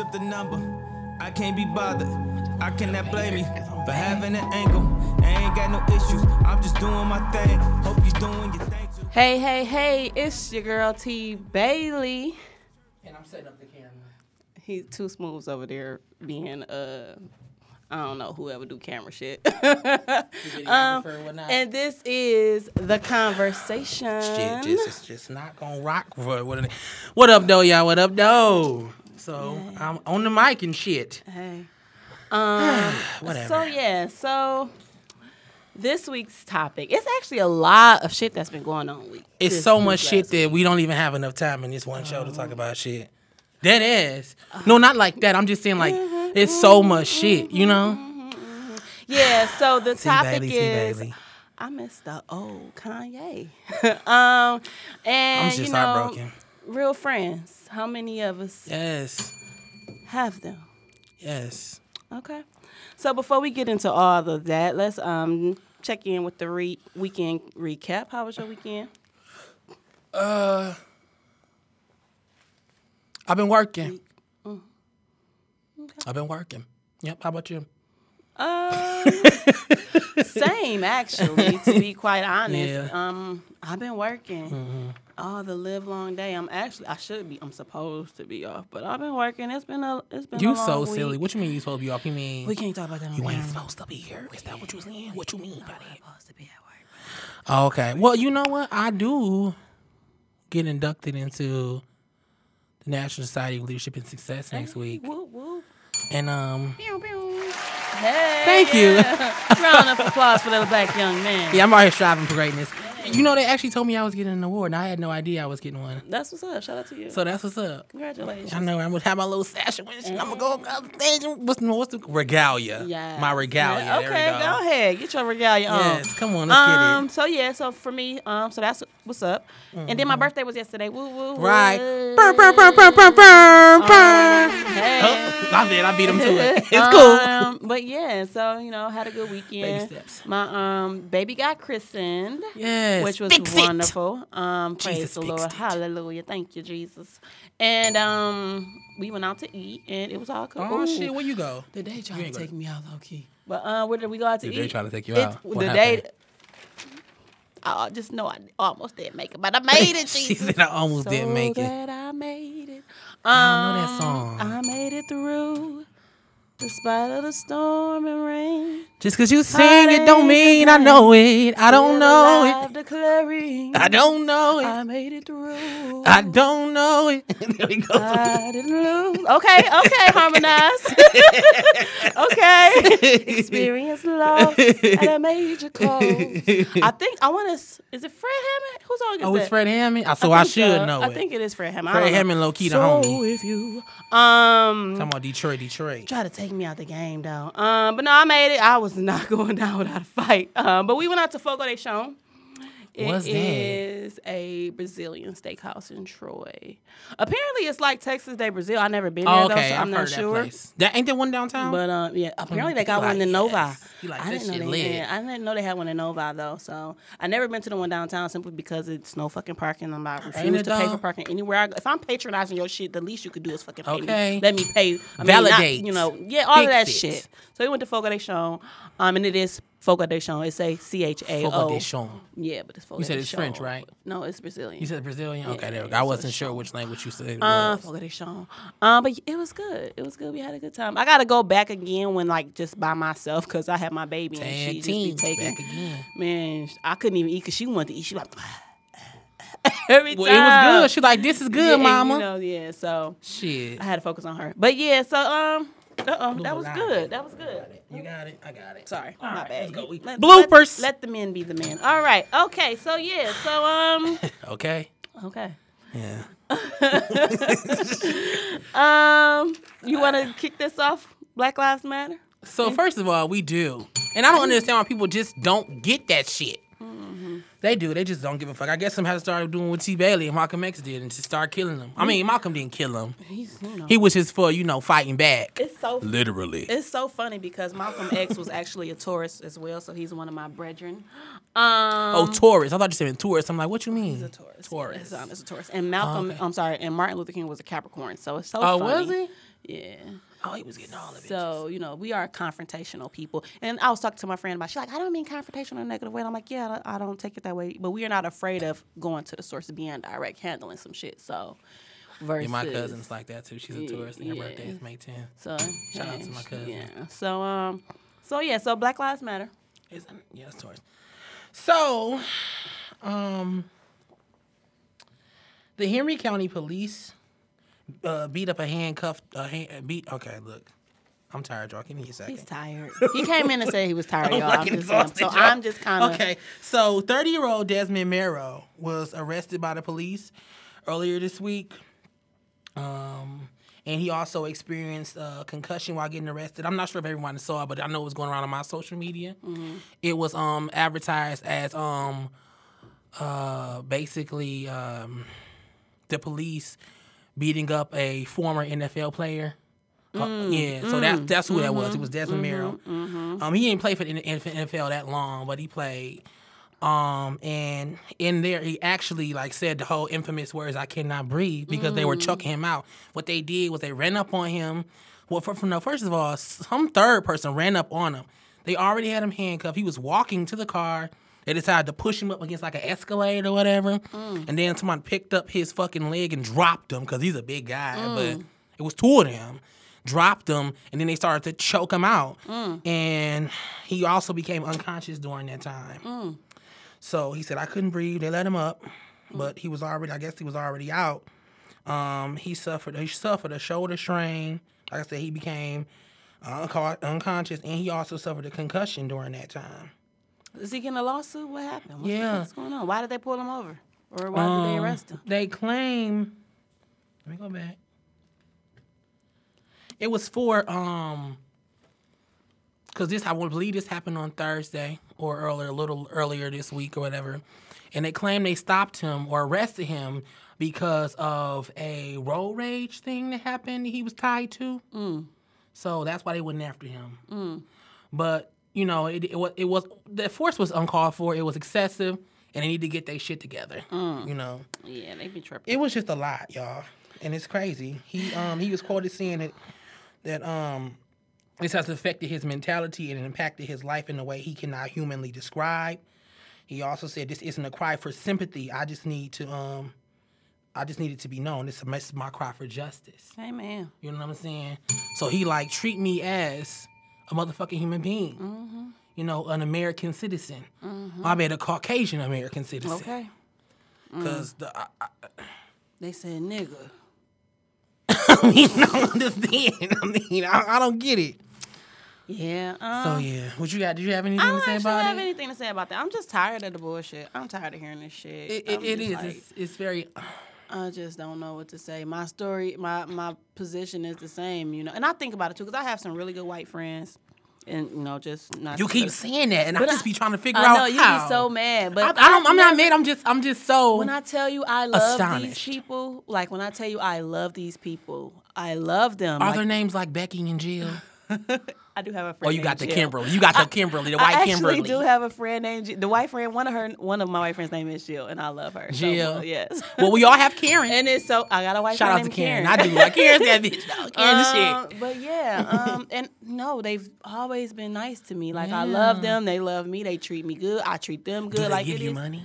up the number. I can't be bothered. I cannot blame you for having an angle. I ain't got no issues. I'm just doing my thing. Hope you're doing your thing too. Hey, hey, hey, it's your girl T Bailey. And I'm setting up the camera. He's too smooth over there being uh I don't know whoever do camera shit. um, Videographer or whatnot. and this is the conversation. Shit, just it's just not gonna rock for what. What up, though, y'all? What up, though? So I'm on the mic and shit. Hey. Um Whatever. so yeah, so this week's topic. It's actually a lot of shit that's been going on week. It's so much shit week. that we don't even have enough time in this one show to talk about shit. That is. Uh-huh. No, not like that. I'm just saying like mm-hmm, it's so mm-hmm, much shit, you mm-hmm, know? Yeah, so the topic Bailey, is I miss the old Kanye. um, and I'm just you know, heartbroken. real friends. How many of us Yes. have them? Yes. Okay. So before we get into all of that, let's um check in with the re- weekend recap. How was your weekend? Uh I've been working. Mm. I've been working. Yep. How about you? Um, same actually. To be quite honest, Yeah. Mm-hmm. um, I've been working all the live long day. I'm actually I should be. I'm supposed to be off, but I've been working. It's been a it's been a You so week. silly. What you mean you supposed to be off? You mean We can't talk about that. you ain't supposed to be here? Is that what you saying? What you mean by that? supposed to be at work. Oh, okay. Well, you know what? I do get inducted into the National Society of Leadership and Success next week, Whoop whoop. and um, Pew, pew. Hey. Thank you. you. Round of applause for the black young man. yeah, I'm out here striving for greatness. You know, they actually told me I was getting an award, and I had no idea I was getting one. That's what's up. Shout out to you. So that's what's up. Congratulations. I know I'm gonna have my little sash and. I'm gonna go across stage. What's the what's the regalia? Yeah. my regalia. Yeah, Okay, go. go. ahead. Get your regalia on. Yes, come on, let's um, get so yeah, so for me, um, so that's what's up. And then my birthday was yesterday. Woo woo. Mm-hmm. Right. Burr, burr, burr, burr, burr, burr, burr. Hey. Oh, I did. I beat him to it. It's cool. Um, but yeah, so you know, had a good weekend. Baby steps. My um baby got christened. Yes. Which was Fix it. wonderful. Um, praise Jesus the fixed Lord, it. Hallelujah, thank you, Jesus. And um, we went out to eat, and it was all cool. Oh Ooh. shit, where you go? The day tried You to take go- me out low key. But uh, where did we go out to The eat? day tried to take you It- out. What the day. I just know I almost didn't make it, but I made it. She Jesus. said I almost so didn't make it. glad I made it. I don't know that Um, song. I made it through, despite of the storm and rain. Just cause you sing it don't mean I know it. I don't know it. Declaring, I don't know it. I made it through. I don't know it. there we go. I didn't lose. Okay, okay, harmonize. okay, experience loss at a major cost. I think I want to. Is it Fred Hammond? Who's on? Oh, it's Fred Hammond. I- So I, think should so. know I it. think it is Fred Hammond. Fred. Hammond, low key the so homie. if you um Talking about Detroit, Detroit. try to take me out the game though. Um, but no, I made it. I was not going down without a fight. Um, but we went out to Fogo de Chão. It What's that? is a Brazilian steakhouse in Troy. Apparently, it's like Texas de Brazil. I never been there Oh, though, okay, so I've I'm heard not that sure. place. That ain't that one downtown. But um, yeah, apparently Mm, they got one in Novi. You like I didn't know shit they. lit. Yeah, I didn't know they had one in Novi though. So I never been to the one downtown simply because it's no fucking parking. I'm not refuse it to pay though? for parking anywhere. I go. If I'm patronizing your shit, the least you could do is fucking pay Okay. me. Let me pay. I mean, not, Validate. you know, yeah, all of that it. shit. So we went to Fogo de Chão, um, and it is Fogo de Chão. It's a C H A Fogo de Chão. Yeah, but it's Fogo You said it's French, right? No, it's Brazilian. You said Brazilian. Okay, there we go. Yeah, I wasn't sure which language you said. It Uh. Fogo de Chão. Um, but it was good. It was good. We had a good time. I gotta go back again when like just by myself because I had my baby and she just be taking. back again. Man, I couldn't even eat because she wanted to eat. She like every Well, time. it was good. She like this is good, Yeah, mama. You know, yeah. So Shit. I had to focus on her. But yeah, so um, uh oh, that was good. That was good. You got it. I got it. Sorry, All my right, bad. let's go. We- Let- Bloopers. Let, let the men be the men. All right. Okay. So yeah. So um. Okay. Okay. Yeah. Um. You want to kick this off? Black Lives Matter. So first of all, we do, and I don't understand why people just don't get that shit. They do. They just don't give a fuck. I guess some had to start doing what T. Bailey and Malcolm X did and just start killing them. I mean, Malcolm didn't kill him. He's, you know. He was just for you know fighting back. it's so Literally. It's so funny because Malcolm X was actually a Taurus as well, so he's one of my brethren. Um, oh, Taurus. I thought you said Taurus. I'm like, what you mean? he's a Taurus. Taurus. It's, um, it's a Taurus. And Malcolm, Okay. I'm sorry, and Martin Luther King was a Capricorn. So it's so Oh, funny. was he? Yeah. Oh, he was getting all of it. So, you know, we are confrontational people. And I was talking to my friend about, she's like, I don't mean confrontational in a negative way. And I'm like, yeah, I don't- take it that way. But we are not afraid of going to the source, of being direct, handling some shit. So, versus. Yeah, my cousin's like that too. She's a Yeah, Taurus, and her yeah. birthday is May 10th. So, Shout out to my cousin. Yeah. So, um, so yeah, so Black Lives Matter. Is yeah, it's Taurus. So, um, the Henry County Police uh, beat up a handcuffed. Uh, hand, beat. Okay, look, I'm tired, y'all. Give me a second. He's tired. He came in and said he was tired, y'all. I'm just saying. exhausted, So y'all. I'm just kind of Okay, so 30 year old Desmond Marrow was arrested by the police earlier this week. Um, and he also experienced uh, concussion while getting arrested. I'm not sure if everyone saw it, but I know it was going around on my social media. It was um, advertised as um, uh, basically um, the police beating up a former NFL player. Uh, yeah, so that's that's who that was. It was Desmond Merrill. Um, he didn't play for the NFL that long, but he played. Um, and in there, he actually like said the whole infamous words "I cannot breathe" because they were chucking him out. What they did was they ran up on him. Well, for, for, no, first of all, some third person ran up on him. They already had him handcuffed. He was walking to the car. They decided to push him up against like an escalator or whatever. And then someone picked up his fucking leg and dropped him because he's a big guy. But it was two of them. Dropped him, and then they started to choke him out. And he also became unconscious during that time. So he said, I couldn't breathe. They let him up, but he was already, I guess he was already out. Um, he suffered, he suffered a shoulder strain. Like I said, he became uh, unconscious, and he also suffered a concussion during that time. Is he getting a lawsuit? What happened? What's Yeah. fuck's going on? Why did they pull him over? Or why did they Um, arrest him? They claim. Let me go back. It was for um. Cause this, I would believe this happened on Thursday or earlier, a little earlier this week or whatever, and they claim they stopped him or arrested him because of a road rage thing that happened. He was tied to, so that's why they went after him. But you know, it, it was it was the force was uncalled for. It was excessive, and they need to get their shit together. You know. Yeah, they be tripping. It was just a lot, y'all, and it's crazy. He um he was quoted saying that that um this has affected his mentality and impacted his life in a way he cannot humanly describe. He also said this isn't a cry for sympathy. I just need to um I just need it to be known. This is my- this is my cry for justice. Amen. You know what I'm saying? So he like treat me as a motherfucking human being. Mm-hmm. You know, an American citizen. I mm-hmm. mean, a Caucasian American citizen. Okay. Because mm. the I, I, They said nigga. I mean, I don't understand. I mean, I, I don't get it. Yeah. Um, So yeah, what you got? Did you have anything to don't I don't have anything to say about that. I'm just tired of the bullshit. I'm tired of hearing this shit. It, it, it is. like, it's, it's very. I just don't know what to say. My story, my my position is the same, you know. And I think about it too, because I have some really good white friends, and you know, just not. You keep saying that, and I just I- be trying to figure I out know you how. be so mad, but I, I don't. I'm not mad. I'm just. I'm just so. When I tell you I love Astonished. these people, like when I tell you I love these people, I love them. are Like, their names like Becky and Jill? I do have a friend. Oh, you got the Jill. Kimberly? You got the Kimberly, the white Kimberly. I actually do have a friend named Jill. the white friend. One of her, one of my white friends' name is Jill, and I love her. Jill. much, yes. well, we all have Karen. and it's so I got a white Shout out to named Karen. I do. Like Karen's that bitch. Karen Um, shit. But yeah, um, and no, they've always been nice to me. Like I love them, they love me, they treat me good. I treat them good. Do they like give it you is- money?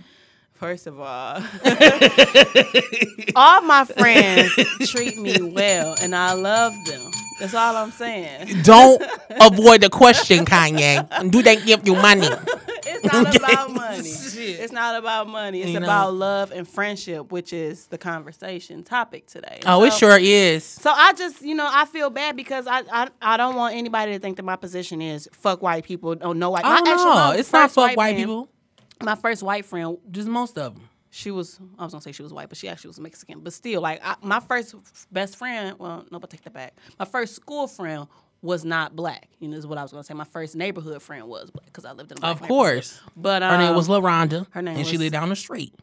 First of all, all my friends treat me well, and I love them. That's all I'm saying. Don't avoid the question, Kanye. Do they give you money? It's not about money. Shit. It's not about money. It's You know. about love and friendship, which is the conversation topic today. Oh, it sure is. So I just, you know, I feel bad because I, I, I don't want anybody to think that my position is fuck white people. Oh no white. Oh my, actually, no, my it's not first fuck white friend- people. My first white friend, Just most of them. She was. I was gonna say she was white, but she actually was Mexican. But still, like I, my first best friend. Well, no, but take that back. My first school friend was not black. You know, is what I was gonna say. My first neighborhood friend was black because I lived in a black Of course. But um, Her name was LaRonda. her name and she lived down the street.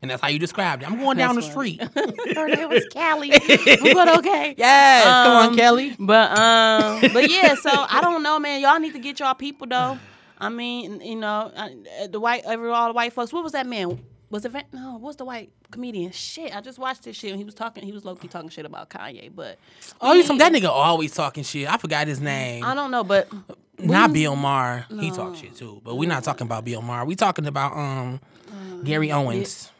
And that's how you described it. I'm going down the That's funny. street. her name was Callie. but okay. yes. Come on, Um, Kelly. But um, but yeah. So I don't know, man. Y'all need to get y'all people though. I mean, you know, uh, the white, every all the white folks. What was that man? Was it Van- no? What's the white comedian? Shit, I just watched this shit. and He was talking. He was low key talking shit about Kanye, but Oh, you some that nigga always talking shit. I forgot his name. I don't know. But Not Bill Maher. He talk shit too. But we're not talking about Bill Maher. We talking about um Gary Owens.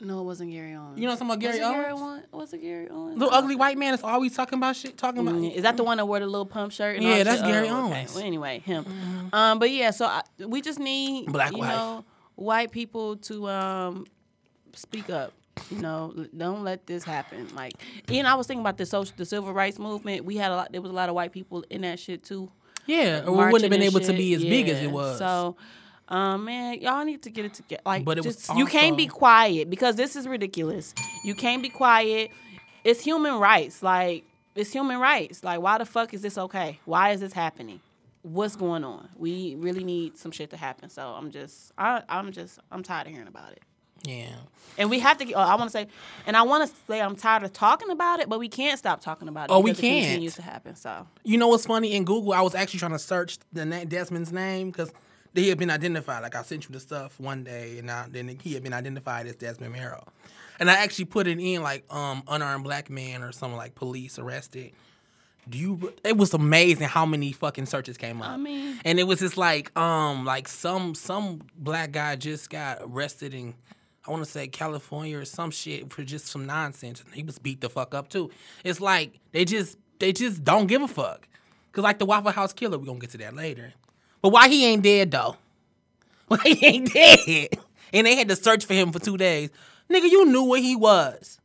no, it wasn't Gary Owens. You know something about was Gary it Gary Owens? Owens? Was it Gary Owens? The ugly white man is always talking about shit. Talking about Mm, Is that the one that wore the little pump shirt? And Yeah, all that's shit? Gary Oh, okay. Owens. Well, anyway, him. Um, but yeah, so I, we just need Black you wife. know white people to um speak up. You know, don't let this happen. Like, know, I was thinking about the social, the civil rights movement. We had a lot. There was a lot of white people in that shit too. Yeah, or we wouldn't have been and able to be as big as it was. So, um, man, y'all need to get it together. Like, But it was just you can't be quiet because this is ridiculous. You can't be quiet. It's human rights. Like, it's human rights. Like, why the fuck is this okay? Why is this happening? What's going on? We really need some shit to happen. So I'm just, I, I'm just, I'm tired of hearing about it. yeah. And we have to. get- Oh, I want to say, and I want to say, I'm tired of talking about it, but we can't stop talking about it. Oh, we can't. continues to happen. So You know what's funny? In Google, I was actually trying to search the na- Desmond's name because he had been identified. Like I sent you the stuff one day, and I, then he had been identified as Desmond Merrill. And I actually put it in like um unarmed black man or something like police arrested. Do you? It was amazing how many fucking searches came up. I mean- and it was just like um like some some black guy just got arrested in I want to say California or some shit for just some nonsense. And he was beat the fuck up too. It's like they just they just don't give a fuck. Cause like the Waffle House killer, we're gonna get to that later. But why he ain't dead though? Why he ain't dead? And they had to search for him for two days. Nigga, you knew where he was.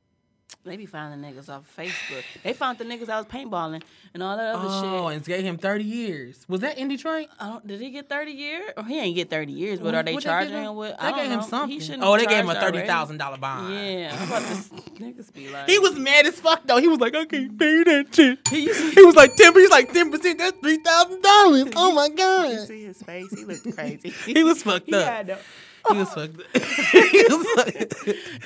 They be finding niggas off Facebook. They found the niggas I was paintballing and all that other Oh, shit. Oh, and gave him 30 years. Was that in Detroit? I don't, did he get 30 years? Or he ain't get 30 years, but are they What charging give him with? They I gave him know. something. He oh, they gave him a thirty thousand dollar bond. Yeah, I'm about to s- niggas be like. He was mad as fuck though. He was like, I can't pay that shit. He, was like ten. He's like ten percent. That's three thousand dollars. Oh my god. You see his face? He looked crazy. He was fucked He up. no- He was fucked he was fucked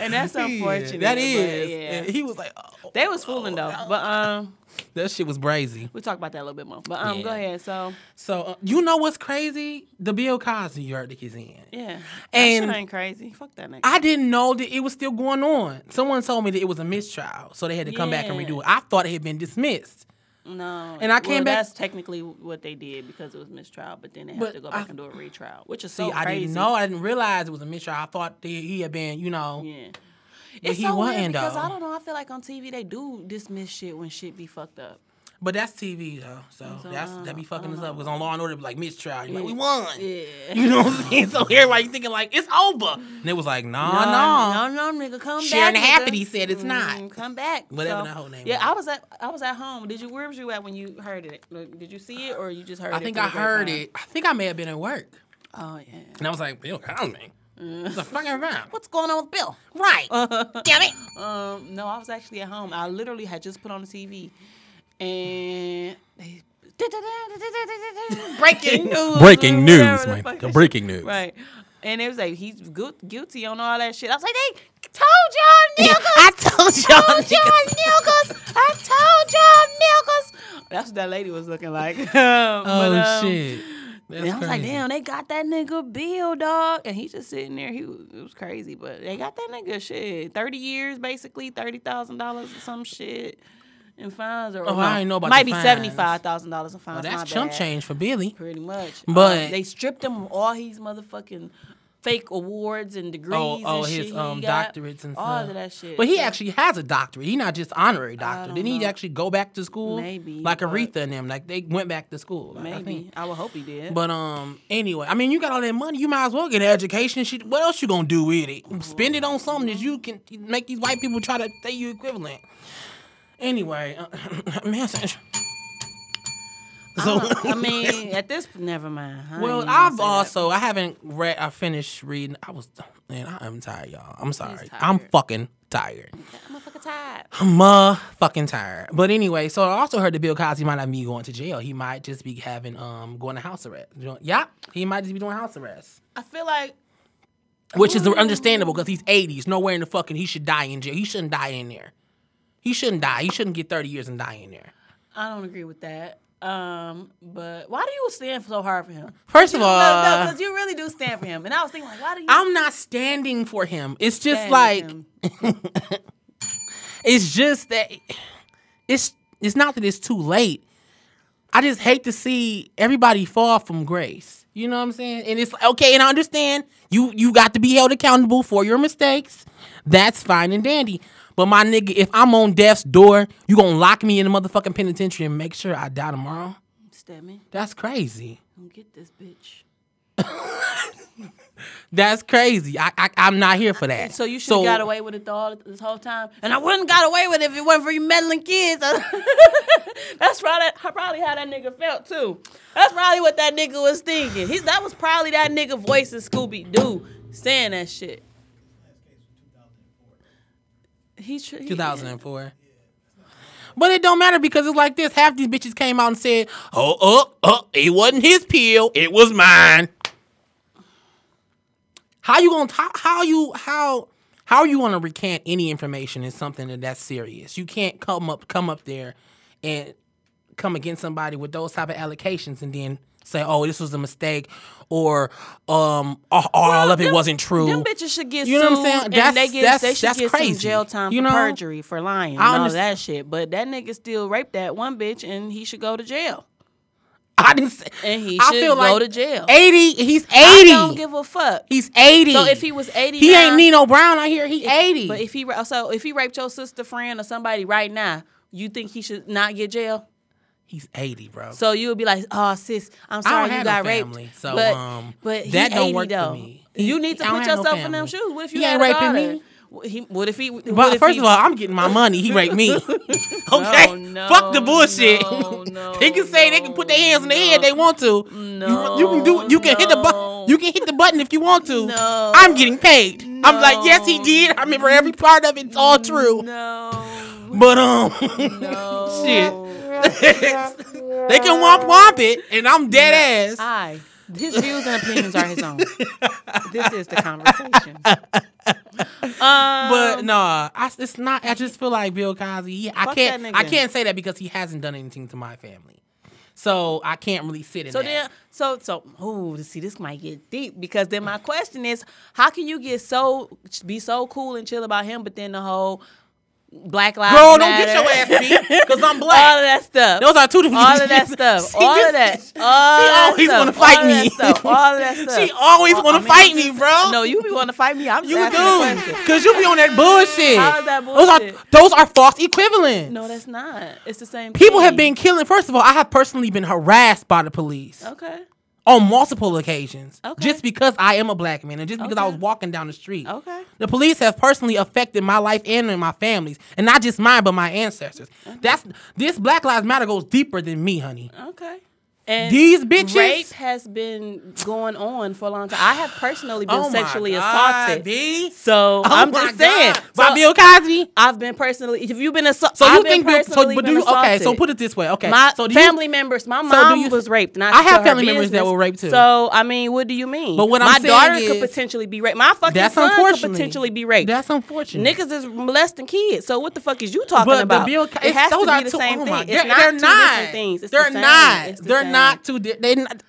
and that's unfortunate. That but is. yeah. He was like, oh, They was fooling though. But um, that shit was brazy. we'll talk about that a little bit more. But um, go ahead. So So uh, you know what's crazy? The Bill Cosby verdict is in. yeah, And- that shit ain't crazy. Fuck that nigga. I didn't know that it was still going on. Someone told me that it was a mistrial, so they had to come back and redo it. I thought it had been dismissed. No, And I came well, back- That's technically what they did because it was mistrial, but then they have But to go back I- and do a retrial, which is See, so I crazy. didn't know. I didn't realize it was a mistrial. I thought that he had been, you know. Yeah, But it's he so weird wasn't, because though. I don't know. I feel like on TV they do dismiss shit when shit be fucked up. But that's TV though, so, So, that's that be fucking us up. Because on Law and Order, be like mistrial. You're like, we won. Yeah. You know what I'm saying? So everybody thinking like it's over, and it was like, nah, nah. no, no, nigga, come Sharon back. Hafferty nigga. said it's not. Mm, Come back. Whatever So, that whole name Yeah, was. I was at I was at home. Did you? Where was you at when you heard it? Did you see it or you just heard it? I think through I heard it. I think I may have been at work, Oh yeah. and I was like, Bill Cosby. It's a fucking around. What's going on with Bill? Right. Damn it. Um, no, I was actually at home. I literally had just put on the TV, and they breaking news. Breaking news, man. fuck The that breaking news. Right. And it was like he's gu- guilty on all that shit. I was like, they told y'all niggas. I told y'all told y'all niggas. niggas. I told y'all niggas. That's what that lady was looking like. Oh um, shit. That's and I was like, damn, they got that nigga Bill, dog. And he's just sitting there. He was, it was crazy, but they got that nigga shit. 30 years, basically, $30,000 or some shit in fines. Or, Oh, no, I ain't know about Might be $75,000 in fines. Well, my that's chump bad. change for Billy. Pretty much. But- Um, they stripped him of all his motherfucking fake awards and degrees Oh, oh, and his shit. um doctorates and all stuff. of that shit. But he So- actually has a doctorate. He not just honorary doctor. Didn't he actually go back to school? Maybe, Like Aretha and them. Like they went back to school. Like, I. Maybe. I would hope he did. But um, anyway, I mean, you got all that money. You might as well get an education. Shit, what else you gonna do with it? Spend it on something that you can make these white people try to say you equivalent. Anyway, uh, message. So, I mean, at this, never mind. I well, I've say that. also I haven't read. I finished reading. I was man, I am tired, y'all. I'm sorry. I'm fucking tired. I'm a fucking tired. I'm tired. Motherfucking tired. But anyway, so I also heard that Bill Cosby might not be going to jail. He might just be having um going to house arrest. Yeah, he might just be doing house arrest. I feel like Which is understandable because he's 80. He's nowhere in the fucking he should die in jail. He shouldn't die in there. He shouldn't die. He shouldn't get 30 years and die in there. I don't agree with that. Um, but why do you stand so hard for him? First of no, all, no, because you really do stand for him. And I was thinking, like, why do you? I'm not standing for him. It's just like it's just that it's it's not that it's too late. I just hate to see everybody fall from grace. You know what I'm saying? And it's okay, and I understand you you got to be held accountable for your mistakes. That's fine and dandy. But my nigga, if I'm on death's door, you gonna lock me in the motherfucking penitentiary and make sure I die tomorrow? Stab me. That's crazy. Don't get this bitch. That's crazy. I, I I'm not here for that. So you should have got away with it all this whole time, and I wouldn't got away with it if it wasn't for you meddling kids. That's probably probably how that nigga felt too. That's probably what that nigga was thinking. He's that was probably that nigga voice in Scooby Doo saying that shit. He, tr- he 2004. But it don't matter because it's like this. Half these bitches came out and said, "Oh, oh, oh, it wasn't his pill, it was mine." How you gonna how, how you how how you gonna recant any information in something that that's serious? You can't come up come up there and come against somebody with those type of allocations and then say, "Oh, this was a mistake," or um, all, all of it them- wasn't true. Them bitches should get You know what I'm saying? and That's- they get that's- they should that's get crazy. some jail time You for know? perjury for lying and I all that shit. But that nigga still raped that one bitch and he should go to jail. I didn't say. And he I should feel go like to jail. Eighty. He's eighty. I eighty. don't give a fuck. He's eighty. So if he was 80 he ain't Nino Brown out here. He eighty. But if he so if he raped your sister friend or somebody right now, you think he should not get jail? He's eighty, bro. So you would be like, "Oh, sis, I'm I sorry don't you have got no raped." family, so but um, but he that don't 80 work though. for me. You need to put have no yourself in them shoes. What if you He had ain't a raping me. What He, what if he? But if first he, of all, I'm getting my money. He raped me. okay, No, no, fuck the bullshit. no, no, they can say they can put their hands on their head. no. They want to. No, you, you can do. You can hit the button. You can hit the button if you want to. No. I'm getting paid. I'm like, yes, he did. I remember every part of it. It's all true. no, But um, no, shit. They can womp womp it, and I'm dead ass. I. His views and opinions are his own. this is the conversation. Um, But I, it's not. I just feel like Bill Cosby. He, I can't. I can't say that because he hasn't done anything to my family, so I can't really sit in So that. then, so so, ooh, see, this might get deep because then my question is, how can you get so be so cool and chill about him, but then the whole Black Lives Girl, don't get your ass beat because I'm black. all of that stuff, Those are two different. all of that stuff, She all of that, all She always want to fight me. all of that stuff. She always want I to mean, fight me, bro. No, you be want to fight me. I'm you asking a question. do because you be on that bullshit. How is that bullshit? Those are those are false equivalents. No, that's not. It's the same. People have been killing. First of all, I have personally been harassed by the police. okay. On multiple occasions. Okay. Just because I am a black man and just because I was walking down the street. Okay. The police have personally affected my life and my family's, and not just mine, but my ancestors. That's this Black Lives Matter goes deeper than me, honey. Okay. And These bitches- rape has been going on for a long time. I have personally been Oh sexually God, assaulted. B. So Oh I'm just saying. By So Bill Cosby. I've been personally. If you've been assaulted, So you think Bill? So, personally but do you? Okay, so put it this way. Okay, My so do you- family members, my mom you- was raped. Not I have family members that were raped, too. So I mean, what do you mean? But what I'm my daughter could potentially be raped. My fucking That's son could potentially be raped. That's unfortunate. Niggas is molesting kids. So what the fuck is you talking But about? the Bill, it has to be the same oh thing. It's they're, not they're two not. different things. They're not. They're same. Not too. di- They not.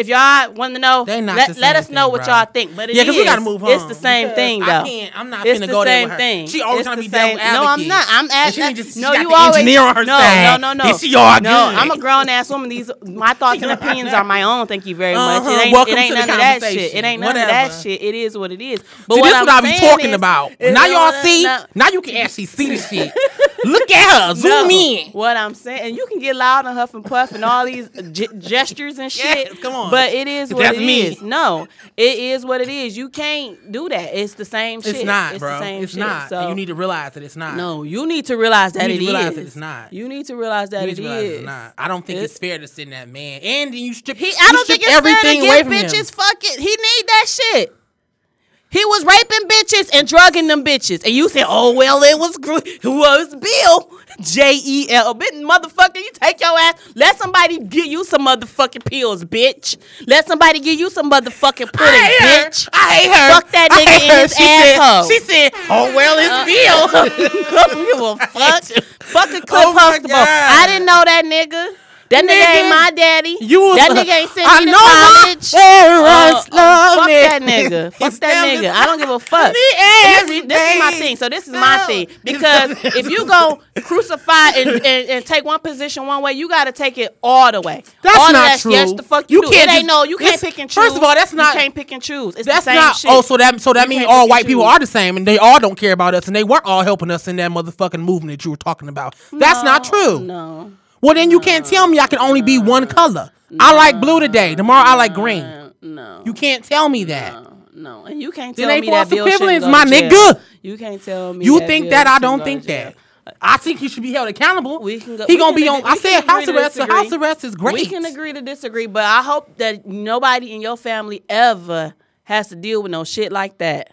If y'all want to know, They not let, let same us know thing, what bro. y'all think. But it Yeah, 'cause we gotta move on. It's the same because thing, though. I can't- I'm not it's finna go there with her. thing. She always It's trying to the be devil same- No, I'm not. I'm And she ain't just- no, got you the always. engineer on her no, side. no, no, no. And she all no, good. I'm a grown ass woman. These my thoughts and opinions are my own. Thank you very much. Uh-huh. It ain't, Welcome it ain't to the none of that shit. It ain't none of that shit. It is what it is. But See, what this I'm what I be talking about. Now y'all see. Now you can actually see the shit. Look at her. Zoom no, in. What I'm saying, and you can get loud and huff and puff and all these ge- gestures and shit. Yes, come on. But it is what That's it me. is. No, it is what it is. You can't do that. It's the same shit. It's not, it's bro. The same it's shit. not. So you need to realize that it's not. no, you need to realize that need it to realize is. that it's not. You need to realize that You it to realize is. it's not. I don't think It- it's fair to send that man. And then you strip. He, you I don't think it's everything fair to away give from him. bitches fuck it. He need that shit. He was raping bitches and drugging them bitches. And you said, oh, well, it was, who was Bill? J E L. Bit Motherfucker, you take your ass. Let somebody give you some motherfucking pills, bitch. Let somebody give you some motherfucking pudding, I her. bitch. I hate her. Fuck that nigga in his she asshole. Said, she said, "Oh well, it's uh, Bill." I don't give a fuck. Fucking Cliff Oh I didn't know that nigga. That nigga, Nigga, ain't my daddy. You was, that nigga ain't sent I me to college. parents Uh, uh, fuck me. that nigga. Fuck that nigga. I don't give a fuck. Me This, is- this is my thing. So this is my thing because if you go crucify and, and, and take one position one way, you got to take it all the way. That's all not of that, true. Yes, the fuck You you, do. can't It ain't no. You can't pick and choose. first of all, that's not- You can't pick and choose. It's That's the same not. shit. Oh, so that so that means all white people are the same, and they all don't care about us, and they weren't all helping us in that motherfucking movement that you were talking about. That's not true. No. Well, then you can't tell me I can only be one color. I like blue today. Tomorrow I like green. No. You can't tell me that. No, and you can't Then tell they me that false equivalence, go my nigga. You can't tell me. You that think that? I don't think that. I think he should be held accountable. We can go. he gonna be on. I said house arrest. Disagree. house arrest is great. We can agree to disagree, but I hope that nobody in your family ever has to deal with no shit like that.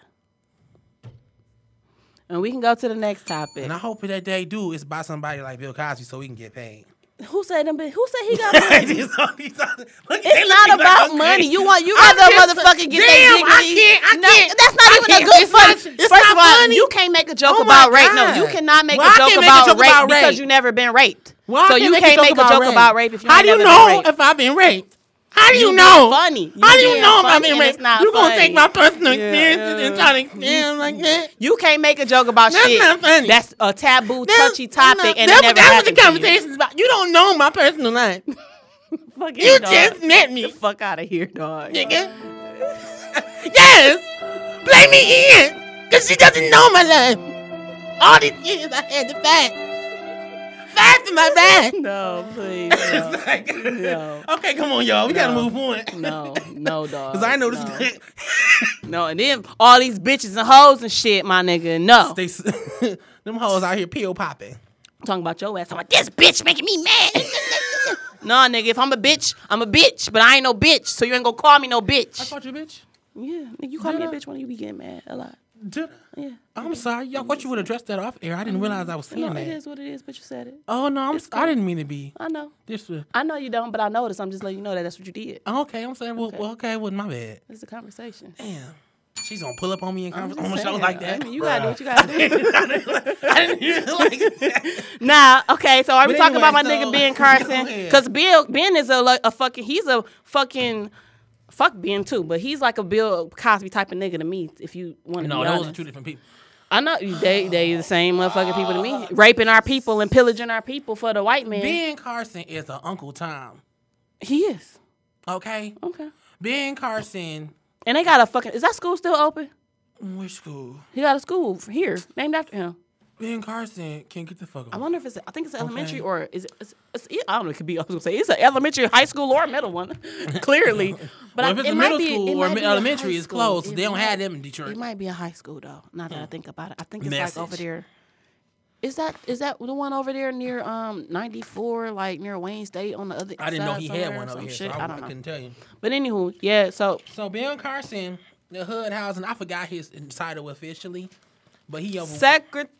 And we can go to the next topic. And I hope that they do is by somebody like Bill Cosby so we can get paid. Who said them? Who said he got money? These are- these are- look, they It's look not like about money. You want you I'm rather just- motherfucker get Damn, I dignity. can't- I No, can't- that's not I even a can't- good it's not- it's First not of all, funny. you can't make a joke Oh my about rape. No, God. you cannot make Well, a I joke can't make a about joke rape about because rape. you never been raped. Well, so you can't make a joke about rape if you How ain't do you never know been raped. if I've been raped? How do you, You know? being funny. You How do you being know if I've funny raped? it's not You gonna funny. take my personal Yeah, experiences and try to extend like that? You can't make a joke about That's shit. not funny. That's a taboo, That's- touchy topic, that's and not- it never that's what the to you. about. You don't know my personal life. Fuck You it, dog. just met me. Get the fuck out of here, dog. nigga. yes, Blame me in, cause she doesn't know my life. All these years I had to fight, fight for my right. No, please. It's No, like- No. Okay, come on, y'all. We gotta move on. no, no, dog. Cause I noticed no. that No, and then all these bitches and hoes and shit, my nigga. No. they, them hoes out here pill popping. I'm talking about your ass. I'm like, this bitch making me mad. nah, nigga, if I'm a bitch, I'm a bitch, but I ain't no bitch, so you ain't gonna call me no bitch. I bitch. caught you, bitch. Yeah, nigga, you call me a Did I? bitch when you be getting mad a lot. Did I? Yeah. I'm sorry, y'all. What you would address that off air? I didn't realize I was saying No, that. it is what it is, but you said it. Oh no, I'm, It's I didn't mean to be. I know. This was I know you don't, but I noticed. I'm just letting you know that that's what you did. okay. I'm saying, well, Okay. well, okay, well, my bad. It's a conversation. Damn, she's gonna pull up on me in I'm conver- just on a show like that. I mean, you gotta do what you gotta do. I didn't even like that. Nah, okay. So are we But talking about my so- nigga Ben Carson? Because Bill Ben is a like, a fucking he's a fucking fuck Ben too, but he's like a Bill Cosby type of nigga to me. If you want to know. No, those honest. are two different people. I know they they the same motherfucking people to me, raping our people and pillaging our people for the white man. Ben Carson is a Uncle Tom. he is Okay, okay. Ben Carson. And they got a fucking is that school still open? Which school? He got a school here named after him. Ben Carson can't get the fuck. I wonder if it's I think it's elementary Okay. or is it? It's, it's, I don't know. It could be. I was gonna say it's an elementary, high school, or a middle one. Clearly, but Well, I, if it's it a middle be- school it or might mi- be a elementary, it's closed. They don't have them in Detroit. It might be a high school though. Now that I think about it, I think it's Message. like over there. Is that is that the one over there near um 94, like near Wayne State on the other? Side. I didn't know he had one over here, shit? so I, I don't I couldn't tell you. But anywho, yeah. So So Ben Carson, the hood housing, I forgot his title officially, but he over secret.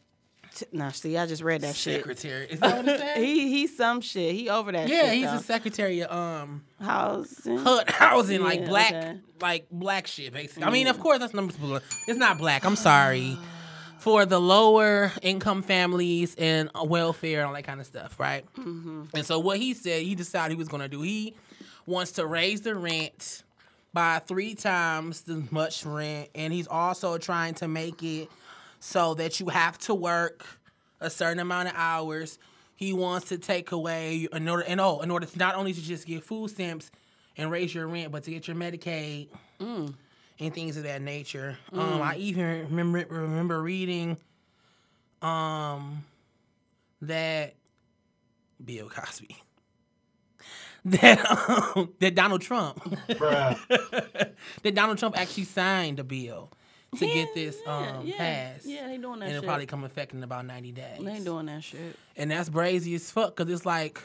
Nah, see, I just read that shit. secretary. Is that what it says? He he's some shit. He over that yeah, shit. he's though. a secretary of um housing. hood housing, like black, okay. like black shit, basically. I mean, of course, that's number. It's not black. I'm sorry. For the lower income families and uh, welfare and all that kind of stuff, right? Mm-hmm. And so what he said, he decided he was going to do. He wants to raise the rent by three times the much rent, and he's also trying to make it so that you have to work a certain amount of hours. He wants to take away in order and oh, in order to not only to just get food stamps and raise your rent, but to get your Medicaid and things of that nature. Um, I even remember remember reading um that Bill Cosby. That um, that Donald Trump that Donald Trump actually signed a bill to get this um yeah, passed. yeah, they doing that shit. and it'll shit. probably come effect in about ninety days. They ain't doing that shit. and that's brazy as fuck because it's like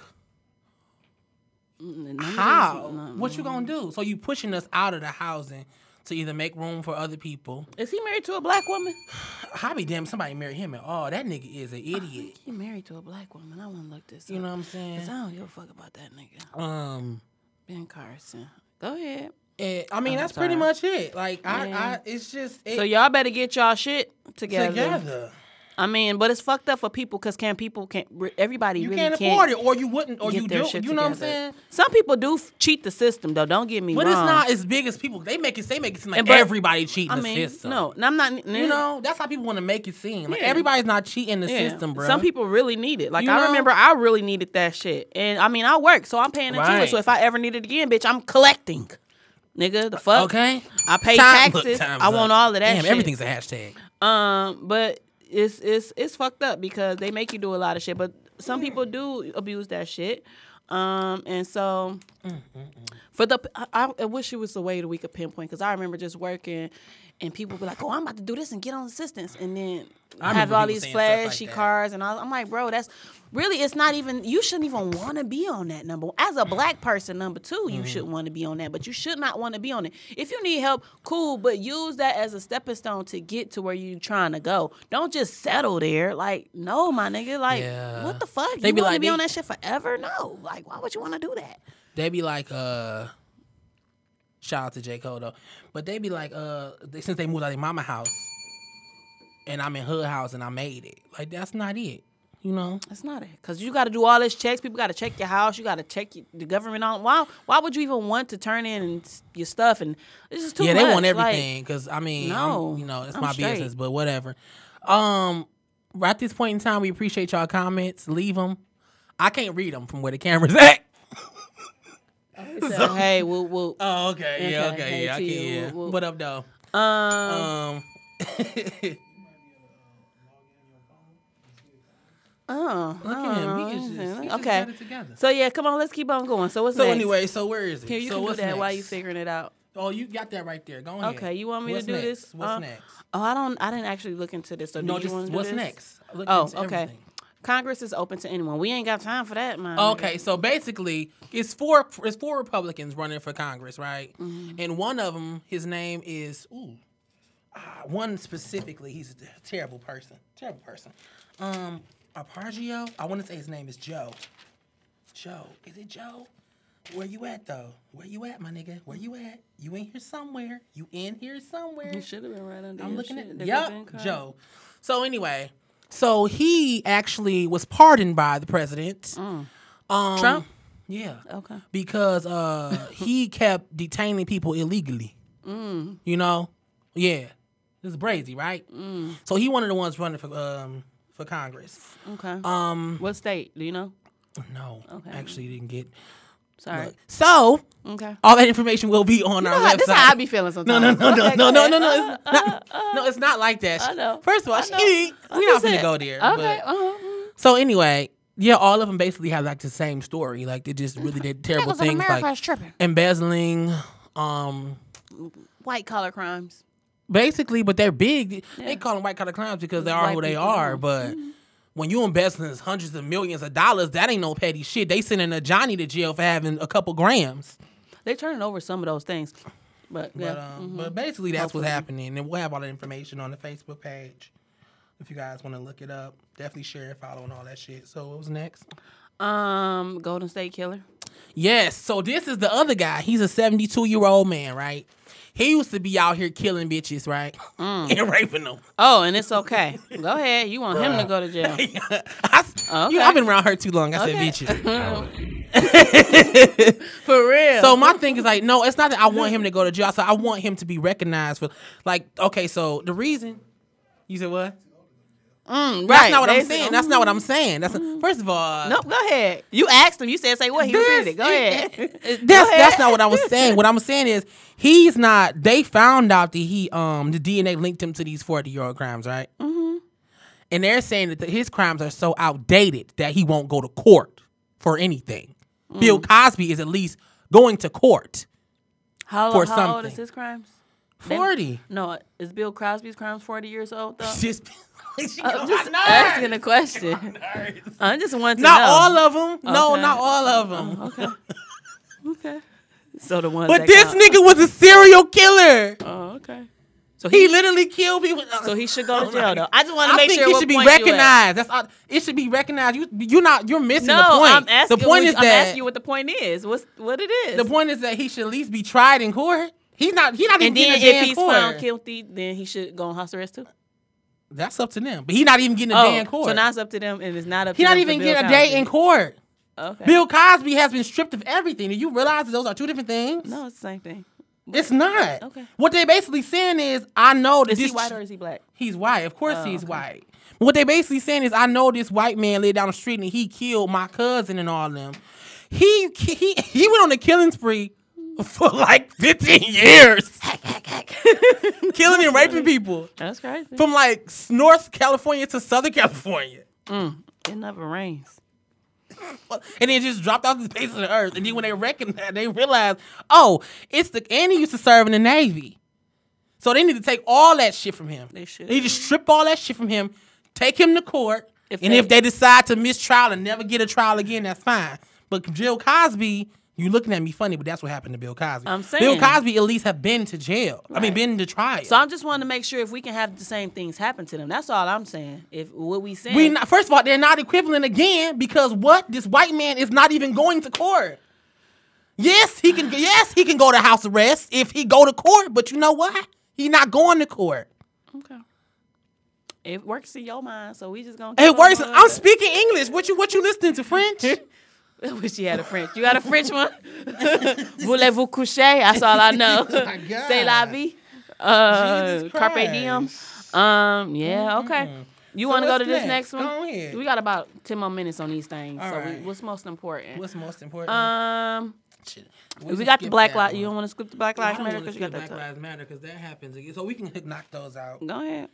Mm, none of these- how? What you gonna do? So you pushing us out of the housing to either make room for other people. Is he married to a black woman? I be damn somebody marry him at all. That nigga is an idiot. He married to a black woman. I want to look this You know what I'm saying? 'Cause I don't give a fuck about that nigga. Um, Ben Carson. Go ahead. Eh, I mean I'm that's pretty much it. Like I, I it's just it, So y'all better get y'all shit together. together. I mean, but it's fucked up for people because can people can't everybody You really can't can't afford it, or you wouldn't, or you do. You know what I'm saying? Some people do f- cheat the system though. Don't get me But wrong. it's not as big as people. They make it. They make it seem like And but- everybody cheating I the mean, system. no, and I'm not. You know, that's how people want to make it seem. Like Yeah. everybody's not cheating the Yeah. system, bro. Some people really need it. Like You I know? remember, I really needed that shit, and I mean, I work, so I'm paying into Right. it. So if I ever need it again, bitch, I'm collecting. Nigga, the fuck. Okay. I pay Time- taxes. time's I want up. all of that. Damn, shit. everything's a hashtag. Um, but it's it's it's fucked up because they make you do a lot of shit. But some people do abuse that shit. Um, and so for the I, I wish it was a way that we could pinpoint because I remember just working. And people be like, "Oh, I'm about to do this and get on assistance," and then I have all these stuff like flashy cars, and all. I'm like, "Bro, that's really it's not even. You shouldn't even want to be on that number. As a black person, number 2 you Mm-hmm. shouldn't want to be on that, but you should not want to be on it. If you need help, cool, but use that as a stepping stone to get to where you're trying to go. Don't just settle there. Like, no, my nigga. Like, Yeah. what the fuck? They you want to like, be they- on that shit forever? No. Like, why would you want to do that? They be like, uh, shout out to J Cole though, but they be like, uh, they, since they moved out of their mama house, and I'm in her house and I made it. Like that's not it. You know. That's not it. Cause you got to do all this checks. People got to check your house. You got to check your, the government on. Why? Why would you even want to turn in your stuff? And it's just too yeah, much. they want Like, everything because I mean, No, I'm, you know, it's I'm my straight. business, but whatever. Um, right at this point in time, we appreciate y'all comments. Leave them. I can't read them from where the camera's at. So, hey, we'll, we'll Oh, okay, yeah, Okay, okay, hey, yeah, I can, you. yeah. We'll- we'll- What up, though? um, Um, oh, look at him. He is just, he just okay. together. So yeah, come on, let's keep on going. So what's? So next? anyway, so where is it? here you so can do that next? while you figuring it out. Oh, you got that right there. Go ahead. Okay, you want me What's to do next? this? What's Uh, next? Oh, I don't. I didn't actually look into this. So No, do you want just to do what's this? next? I looked Oh, into okay. everything. Congress is open to anyone. We ain't got time for that, man. Okay, so basically, it's four it's four Republicans running for Congress, right? Mm-hmm. And one of them, his name is ooh, ah, one specifically. He's a terrible person, terrible person. Um, Arpaio. I want to say his name is Joe. Joe, is it Joe? Where you at though? Where you at, my nigga? Where you at? You in here somewhere? You in here somewhere? You should have been right under. I'm looking shit. at yep, Joe. So anyway, so he actually was pardoned by the president. Um, Mm. Trump? Yeah. Okay. Because uh, he kept detaining people illegally. Mm. You know? Yeah. This is brazy, right? So he one of the ones running for um for Congress. Okay. Um, what state? Do you know? no, Okay. actually didn't get. Sorry. Look. So Okay. all that information will be on You our know how, website. this how I be feeling sometimes. no, no, no, Okay, no, go no, no, no. It's not, no, it's not like that. I know. First of all, she, we're not gonna go there. Okay. but- uh-huh. so anyway, yeah, all of them basically have like the same story. Like they just really did terrible things, like tripping. embezzling, um, White collar crimes. basically. But they're big. Yeah. They call them white collar crimes because they are White who they people, Mm-hmm. are. But when you embezzling hundreds of millions of dollars, that ain't no petty shit. They sending a Johnny to jail for having a couple grams. They turning over some of those things, but yeah. But um, mhm. but basically that's Hopefully. what's happening, and we'll have all the information on the Facebook page. If you guys want to look it up, definitely share and follow and all that shit. So what was next? um, Golden State Killer. Yes. So this is the other guy. He's a 72 year old man, right? He used to be out here killing bitches, right? Mm. and raping them. Oh, and it's okay. Go ahead. You want him to go to jail? I, s- you know, Okay. I've been around her too long. I Okay. said bitches. For real. So my thing is like, no, it's not that I want him to go to jail. So I want him to be recognized for, like, okay. So the reason you said what? Mm, That's not what They I'm saying. That's not what I'm saying. That's first of all. No, go ahead. You asked him. You said say what? He This- repeated it. Go ahead. That's Go that's not what I was saying. What I'm saying is he's not. They found out that he um the DNA linked him to these 40 year old crimes, right? Mm-hmm. And they're saying that the, his crimes are so outdated that he won't go to court for anything. Bill Mm. Cosby is at least going to court. How, For how old is his crimes? 40. No, is Bill Cosby's crimes forty years old though? Uh, just, I'm just asking a question. I just want to Not know. all of them. No, not all of oh, them. Okay. Okay. So the one. But this count. nigga was a serial killer. Oh, okay. So He he, literally killed people. so he should go to jail though. I just want to make think sure he should be point you at. recognized. That's all, it should be recognized. You you're not you're missing No, the point. I'm asking. the point is I'm that asking you what the point is. What's what it is. the point is that he should at least be tried in court. He's not. He's not even and then getting a day if he's court. found guilty, then he should go on house arrest too. That's up to them. But he's not even getting a oh, day in court. Oh, so now it's up to them, and it's not up. he's not even getting a day in court. Okay. Bill Cosby has been stripped of everything. Do you realize that those are two different things? No, it's the same thing. It's not. Okay. What they basically saying is, I know that Is this he white or is he black? He's white. Of course Oh, he's okay. white. What they basically saying is, I know this white man lived down the street and he killed my cousin and all of them. He he he went on a killing spree for like 15 years. killing and raping people. That's crazy. From like North California to Southern California. Mm. It never rains. And then just dropped off the face of the earth. And then when they that, they realized, oh, it's the and he used to serve in the Navy. So they need to take all that shit from him. They should. They need to strip all that shit from him, take him to court, If and they- if they decide to miss trial and never get a trial again, that's fine. But Bill Cosby, you looking at me funny, but that's what happened to Bill Cosby. I'm saying Bill. Cosby at least have been to jail. I mean, been to trial. So I'm just wanting to make sure if we can have the same things happen to them. That's all I'm saying. If what we saying, we not, first of all, they're not equivalent again because what? This white man is not even going to court. Yes, he can. Yes, he can go to house arrest if he go to court. But you know what? He not going to court. okay. It works in your mind, so we just gonna. It works. I'm speaking English. What you what you listening to French? I wish you had a French. You got a French one? Voulez-vous coucher? That's all I know. Oh. C'est la vie. Uh, carpe diem. Um. Yeah. Okay. You want to go to this next? next one? Go ahead. We got about ten more minutes on these things. All so we, what's most important? What's most important? um. Shit. We, got the Black Lives. You don't want to skip the Black Lives Matter because you got that. Black Lives Matter because that happens again. So we can knock those out. Go ahead.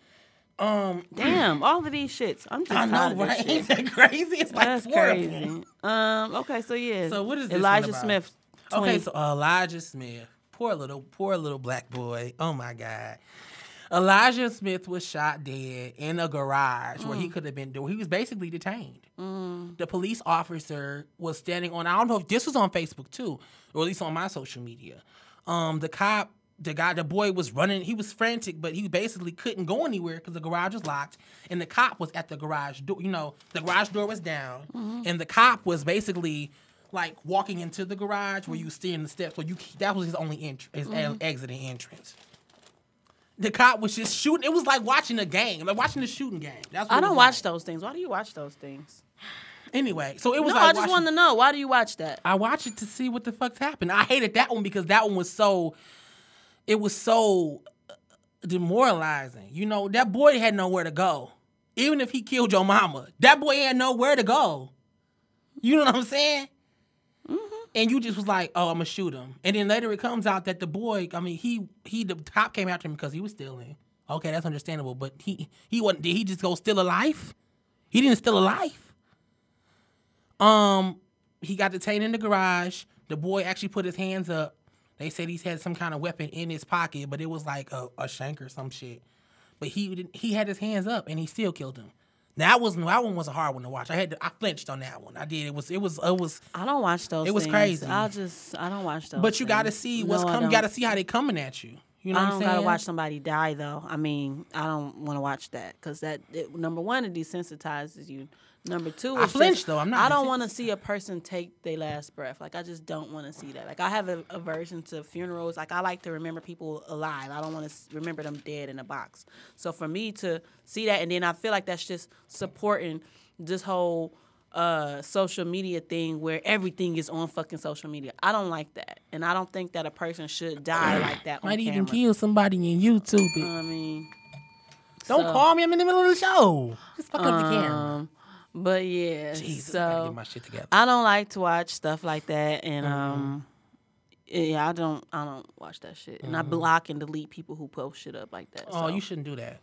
Um, Damn, all of these shits. I'm just I know, of right? Ain't that crazy? It's like That's four of crazy. them. Um. Okay. So yeah. So what is Elijah? Smith? Okay, so Elijah Smith, poor little, poor little black boy. Oh my God. Elijah Smith was shot dead in a garage where he Mm. could have been. Doing he was basically detained. The police officer was standing on. I don't know if this was on Facebook too, or at least on my social media. Um, the cop, the guy, the boy was running. He was frantic, but he basically couldn't go anywhere because the garage was locked, and the cop was at the garage door. You know, the garage door was down, Mm-hmm. and the cop was basically like walking into the garage where you seeing the steps. So you that was his only his Mm-hmm. exit and entrance. The cop was just shooting. It was like watching a game, like watching a shooting game. That's what I don't watch like. those things. Why do you watch those things? Anyway, so it was No, like I just watching- want to know. Why do you watch that? I watched it to see what the fuck's happened. I hated that one because that one was so, it was so demoralizing. You know, that boy had nowhere to go. Even if he killed your mama, that boy had nowhere to go. You know what I'm saying? And you just was like, oh, I'm gonna shoot him. And then later it comes out that the boy, I mean, he he the cop came after him because he was stealing. Okay, that's understandable. But he he wasn't. Did he just go steal a life? He didn't steal a life. Um, he got detained in the garage. The boy actually put his hands up. They said he's had some kind of weapon in his pocket, but it was like a, a shank or some shit. But he he had his hands up and he still killed him. That was that one was a hard one to watch. I had to, I flinched on that one. I did. It was it was it was. I don't watch those. It was things. crazy. I just I don't watch those. But you got to see what's I coming. You got to see how they coming at you. You know I what don't I'm saying? gotta watch somebody die though. I mean, I don't want to watch that because that it, number one it desensitizes you. Number two, I just- though. I'm not I don't want to see a person take their last breath. Like I just don't want to see that. Like I have a aversion to funerals. Like I like to remember people alive. I don't want to remember them dead in a box. So for me to see that, and then I feel like that's just supporting this whole uh social media thing where everything is on fucking social media. I don't like that. And I don't think that a person should die like that Might even camera. kill somebody in YouTube. it. I mean, Don't so- call me. I'm in the middle of the show. Just fuck up the camera. Um, but yeah, Jesus, I so get my shit together. I don't like to watch stuff like that, and Mm-hmm. um, yeah, I don't, I don't watch that shit, and I block and delete people who post shit up like that. Mm-hmm. oh, so. you shouldn't do that.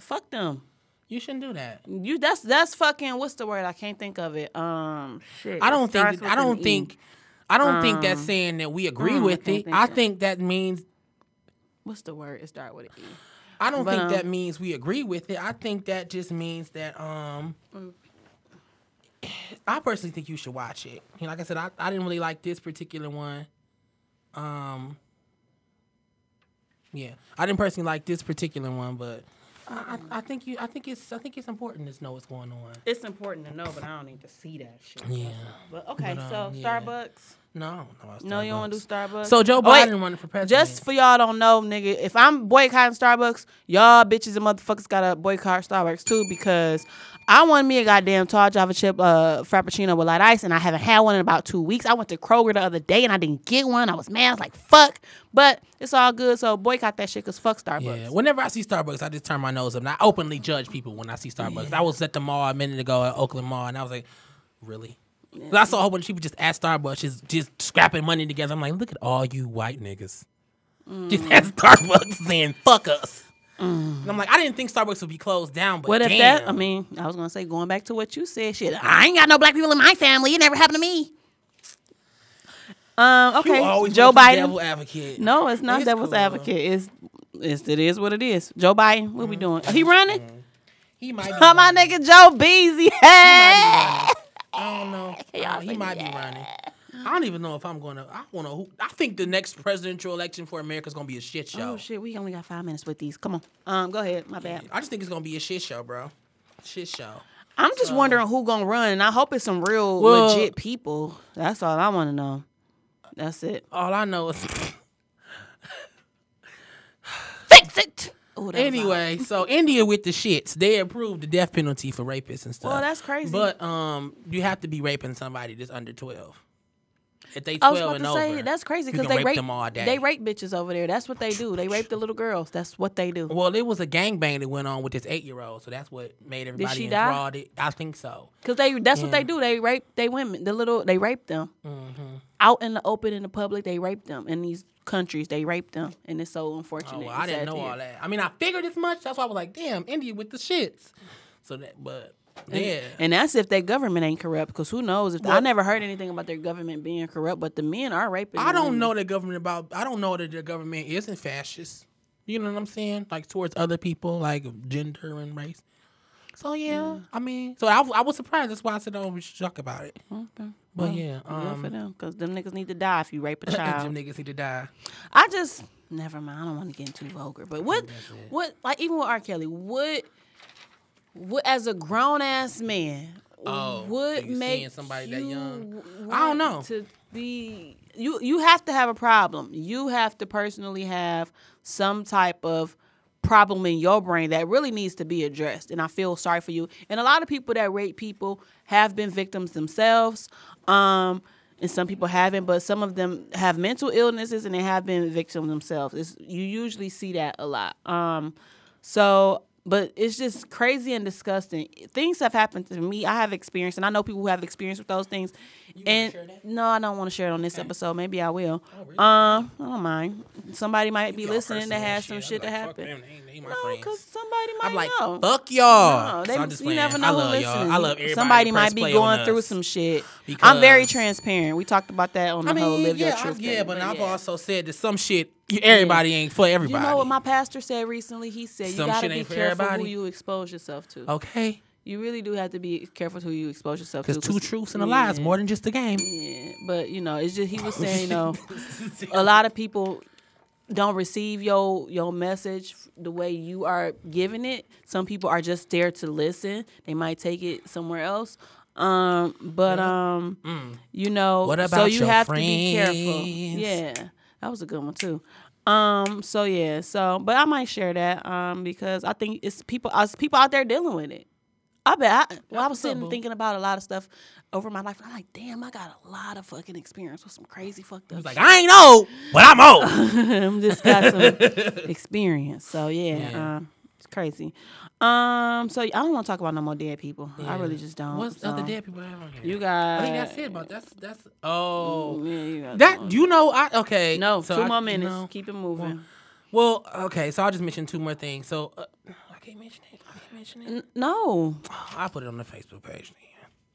fuck them. You shouldn't do that. You that's that's fucking what's the word? I can't think of it. Um, shit. I don't think. I don't E. think. I don't think that's saying that we agree mm, I with can't it. think I of- think that means. What's the word? It start with an E. I don't But, think um, that means we agree with it. I think that just means that. um I personally think you should watch it. You know, like I said, I, I didn't really like this particular one. Um, yeah, I didn't personally like this particular one, but I, I, I think you. I think it's. I think it's important to know what's going on. It's important to know, but I don't need to see that shit. Yeah. But okay, But, so um, yeah. Starbucks. No, I don't know about No, you don't want to Starbucks. do Starbucks. So Joe Oh, wait, running for president. Just for y'all don't know, nigga, if I'm boycotting Starbucks, y'all bitches and motherfuckers gotta boycott Starbucks too because I want me a goddamn tall Java chip uh, frappuccino with light ice, and I haven't had one in about two weeks. I went to Kroger the other day and I didn't get one. I was mad. I was like, fuck. But it's all good. So boycott that shit because fuck Starbucks. Yeah, whenever I see Starbucks, I just turn my nose up. And I openly judge people when I see Starbucks. I was at the mall a minute ago at Oakland Mall, and I was like, really? 'Cause I saw a whole bunch of people just at Starbucks, just, just scrapping money together. I'm like, look at all you white niggas. Just at Starbucks saying, fuck us. And I'm like, I didn't think Starbucks would be closed down, but What if damn. that? I mean, I was gonna say going back to what you said. Shit, I ain't got no black people in my family. It never happened to me. Um. Okay. Joe want to be Biden. devil advocate. No, it's not It's devil's cool. advocate. It's, it's it is what it is. Joe Biden, what we doing? He running? He might be my nigga Joe Beasy. Hey. I don't know. He might be running. I don't even know if I'm going to. I want to. I think the next presidential election for America is going to be a shit show. Oh shit, we only got five minutes with these. Come on. Um, go ahead. My bad. I just think it's going to be a shit show, bro. Shit show. I'm just wondering who gonna run, and I hope it's some real Well- legit people. That's all I want to know. That's it. All I know is. Fix it. Ooh, that was loud. anyway, so India with the shits, they approved the death penalty for rapists and stuff. Well, that's crazy. But um, you have to be raping somebody that's under twelve. If they I was about and to over, say that's crazy because they rape rape them all day. They rape bitches over there. That's what they do. They rape the little girls. That's what they do. Well, it was a gangbang that went on with this eight-year-old, so that's what made everybody she die? enthralled. It. I think so. Cause they that's what they do. They rape they women. The little they rape them Mm-hmm. out in the open in the public. They rape them in these countries. They rape them, and it's so unfortunate. Oh, well, I didn't know all that. I mean, I figured as much. That's why I was like, damn, India with the shits. So that, but yeah, And that's if their government ain't corrupt. Because who knows? If I never heard anything about their government being corrupt, but the men are raping. I don't women. know the government about. I don't know that the government isn't fascist. You know what I'm saying? Like towards other people, like gender and race. So yeah, I mean, so I, I was surprised. That's why I said, "Oh, we should talk about it." Okay. But yeah, Good for um, them, because them niggas need to die if you rape a child. them niggas need to die. I just never mind. I don't want to get too vulgar, but what, what, like even with R. Kelly, what, what as a grown ass man, Oh, you make somebody that you young? I don't know. to be you. You have to have a problem. You have to personally have some type of problem in your brain that really needs to be addressed. And I feel sorry for you. And a lot of people that rape people have been victims themselves. Um, and some people haven't, but some of them have mental illnesses and they have been victims themselves. It's, you usually see that a lot. Um, so, but it's just crazy and disgusting. Things have happened to me. I have experience, and I know people who have experience with those things. And no, I don't want to share it on this episode. Maybe I will. Um, I don't mind. Somebody might be listening that has some shit. to like, happen. them, they they No, because somebody might I'm like, know. fuck y'all. No, they, I'm you playing. never I know who love listening. y'all. I love everybody. Somebody might be going through some shit. I'm very transparent. We talked about that on the I whole mean, Live yeah, Your Truth. yeah, thing, but I've yeah. also said that some shit you- everybody ain't for everybody. You know what my pastor said recently? He said Some you gotta be for careful who you expose yourself to. okay, You really do have to be careful who you expose yourself to. because two truths and a lie is more than just a game. Yeah, but you know, it's just he was saying, you know, a lot of people don't receive your your message the way you are giving it. Some people are just there to listen. They might take it somewhere else. Um, but um, you know, Mm. So you have to be careful. Yeah, that was a good one too. Um, so yeah, so but I might share that um because I think it's people us people out there dealing with it. I bet. I, well, I was sitting thinking about a lot of stuff over my life. And I'm like, damn, I got a lot of fucking experience with some crazy fucked up. He's like, shit. I ain't old, but I'm old. I'm just got some experience. So yeah, Yeah. Um, it's crazy. Um, so I don't want to talk about no more dead people. I really just don't. What's the other dead people I have on? You got. I think that's it. But that's that's oh Yeah, you got that you know I okay No, so two I- more minutes. no. Keep it moving. Well, okay, so I'll just mention two more things. So uh, I can't mention it. I can't mention it. N- no. I'll put it on the Facebook page.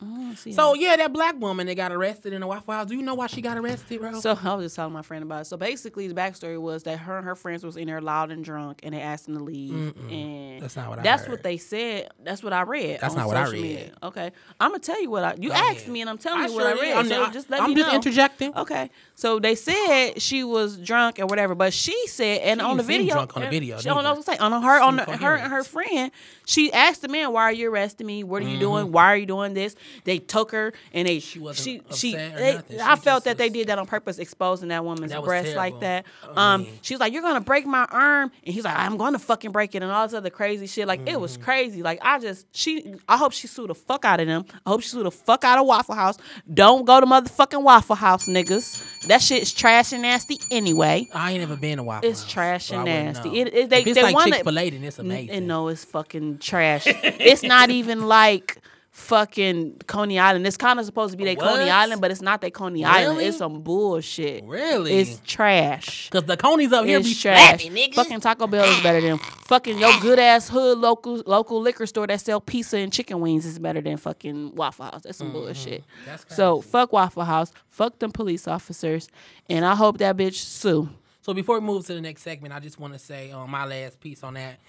Oh, see So yeah, that black woman that got arrested in the Waffle House. Do you know why she got arrested, bro? So I was just telling my friend about it. So basically, the backstory was that her and her friends was in there loud and drunk, and they asked them to leave. And That's not what I That's heard. what they said. That's what I read. That's not what I read. media. Okay, I'm gonna tell you what I. You Go asked ahead. me, and I'm telling I you what I read. I'm so not- just let I'm me just know. interjecting. Okay, so they said she was drunk or whatever, but she said, and She on the video, drunk on the video, She, on, I was say, on her, on the, her and her friend, she asked the man, "Why are you arresting me? What are you doing? Mm-hmm. Why are you doing this?" They took her and they She wasn't she she. or they- She I felt that they did that on purpose, exposing that woman's That was breast like that. Um, mean- she's like, "You're gonna break my arm," and he's like, "I'm gonna fucking break it," and all this other crazy shit. Like it Mm-hmm. was crazy. Like I just she. I hope she sued the fuck out of them. I hope she sued the fuck out of Waffle House. Don't go to motherfucking Waffle House, niggas. That shit's trash and nasty anyway. I ain't never been to Waffle It's House, It's trash so and nasty. It- it- they- it's they like wanna- Chick Fil A, then it's amazing. And no, it's fucking trash. it's not even like fucking Coney Island. It's kind of supposed to be their Coney Island, but it's not their Coney Island. It's some bullshit. Really? It's trash. Because the Coney's up here be trash. slapping, nigga. Fucking Taco Bell is better than fucking your good ass hood local local liquor store that sell pizza and chicken wings is better than fucking Waffle House. That's some bullshit. Mm-hmm. That's So fuck Waffle House. Fuck them police officers, and I hope that bitch sue. So before we move to the next segment, I just want to say um, my last piece on that.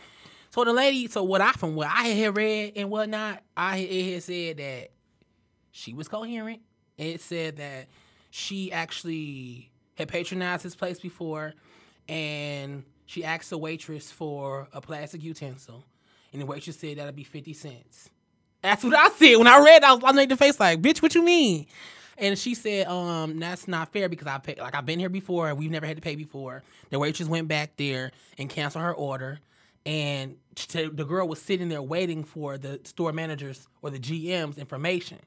So the lady, so what I from what I had read and whatnot, I it had said that she was coherent. It said that she actually had patronized his place before, and she asked the waitress for a plastic utensil, and the waitress said that'd be fifty cents. That's what I said when I read. I was I made the face like, "Bitch, what you mean?" And she said, "Um, that's not fair because I pay like I've been here before and we've never had to pay before." The waitress went back there and canceled her order, and the girl was sitting there waiting for the store managers or the GM's information.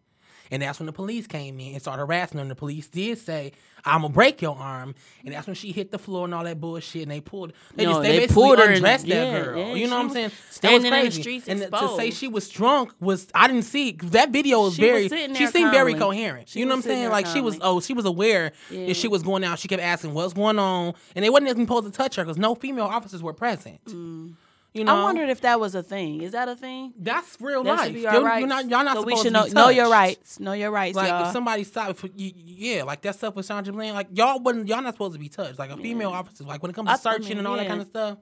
And that's when the police came in and started harassing her. And the police did say, "I'm gonna break your arm." And that's when she hit the floor and all that bullshit. And they pulled, they No, just they, they pulled her and- undressed that yeah, girl. yeah, you know what I'm was saying? That was standing in the streets and to say she was drunk was I didn't see that video was She was very. sitting she seemed very coherent. She you know what I'm saying? Like she was oh she was aware Yeah. that she was going out. She kept asking what's going on, and they wasn't even supposed to touch her because no female officers were present. Mm. You know. I wondered if that was a thing. Is that a thing? that's real That life. be You're, rights. you're not y'all not so we should to know, be know your rights. Know your rights, Like y'all. if somebody stopped, you, yeah, like that stuff with Sandra Bland, like y'all wasn't y'all not supposed to be touched. Like a female officer, like when it comes to I- searching mean, and all that kind of stuff.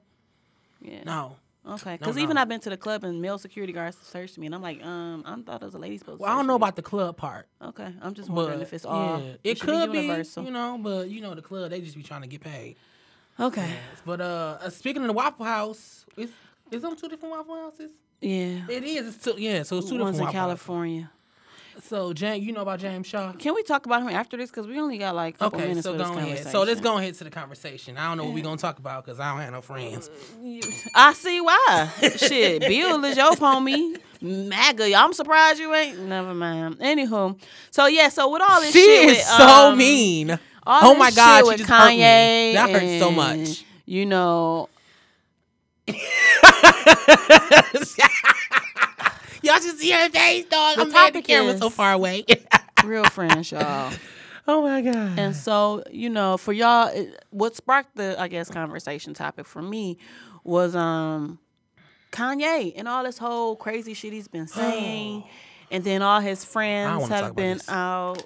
yeah. No, Okay, No, because even. I've been to the club and male security guards searched me, and I'm like, um, I thought it was a lady supposed. to well I don't know me. about the club part. Okay, I'm just But wondering if it's all. yeah, it, it could be, universal. you know, but you know the club they just be trying to get paid. Okay, But uh, uh, speaking of the Waffle House, is is them two different Waffle Houses? yeah. It is. It's two, yeah, so it's two One's different in Waffle California. Houses. So James, you know about James Shaw? Can we talk about him after this? Because we only got like a couple Okay, minutes so go ahead. So let's go ahead to the conversation. I don't know what we're gonna talk about because I don't have no friends. I see why. Shit, Bill is your homie. MAGA. I'm surprised you ain't. Never mind. Anywho, so yeah, so with all this She shit, is with, so um, mean. All Oh my God, she just hurt. Kanye That hurts so much. You know, Y'all should see her face, dog. The I'm mad the topic camera's so far away. real friends, y'all. oh my god. And so, you know, for y'all, it, what sparked the, I guess, conversation topic for me was um Kanye and all this whole crazy shit he's been saying, and then all his friends have been out.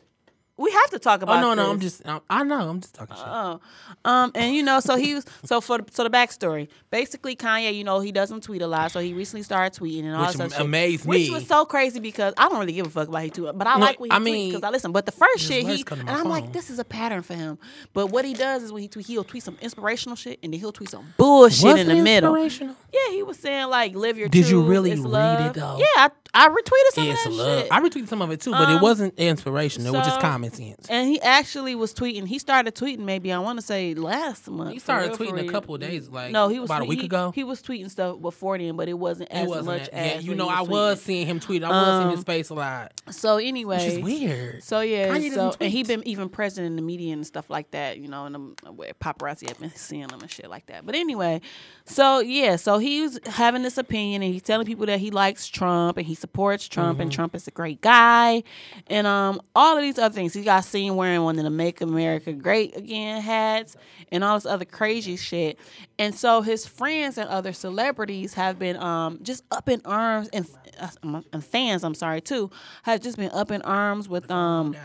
We have to talk about. oh no, no, I'm just. I, I know. I'm just talking shit. Oh, um, and you know, so he was so for so the backstory. Basically, Kanye, you know, he doesn't tweet a lot, so he recently started tweeting and all Which this other shit, amazed which was so crazy because I don't really give a fuck about he tweet, but I No, like when he I tweets mean, because I listen. But the first shit he and I'm phone. like, this is a pattern for him. But what he does is when he tweet, he'll tweet some inspirational shit and then he'll tweet some bullshit Was in the middle. Yeah, he was saying like, live your. Did you really it's read it, though? Yeah, I, I retweeted some Yeah, of it's that love. shit. I retweeted some of it too, but Um, it wasn't inspirational. it was just so- common sense. And he actually was tweeting. He started tweeting maybe I want to say last month. He started real, tweeting a couple of days, like no, he was about a week he- ago. He was tweeting stuff before then, but it wasn't it as wasn't. much that- as yeah, you know, he I was was tweeting. seeing him tweet. I was seeing his Um, face a lot, So anyway, which is weird. So yeah, so and he tweet. been even present in the media and stuff like that, you know, and the paparazzi have been seeing him and shit like that. But anyway, so yeah, so he was having this opinion and he's telling people that he likes Trump and he supports Trump Mm-hmm. and Trump is a great guy, and um all of these other things. He got seen wearing one of the "Make America Great Again" hats and all this other crazy shit. And so his friends and other celebrities have been um just up in arms and uh, and fans, I'm sorry too, have just been up in arms with um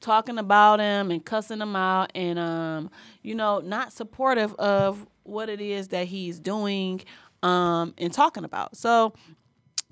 talking about him and cussing him out and um you know not supportive of what it is that he's doing um and talking about. So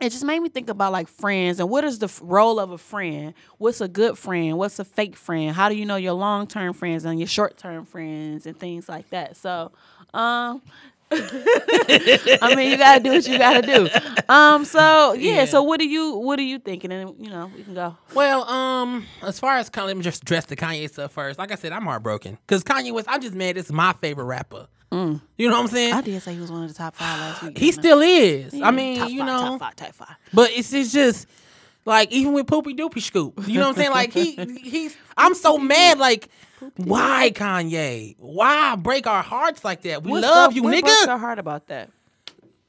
it just made me think about like friends and what is the role of a friend what's a good friend what's a fake friend how do you know your long-term friends and your short-term friends and things like that so um I mean, you gotta do what you gotta do. Um, so yeah, Yeah. So what do you what are you thinking? And you know, we can go. Well, um, as far as Kanye, let me just address the Kanye stuff first. Like I said, I'm heartbroken because Kanye was. I'm just mad. It's my favorite rapper. You know what I'm saying? I did say he was one of the top five last week. he still is. Yeah, I mean, top you five, know, top five, top five. but it's it's just like even with Poopy Doopy Scoop. You know what I'm saying? Like he he's. I'm so mad. Like why Kanye? Why break our hearts like that? We What's love broke- you, what nigga. broke your heart about that?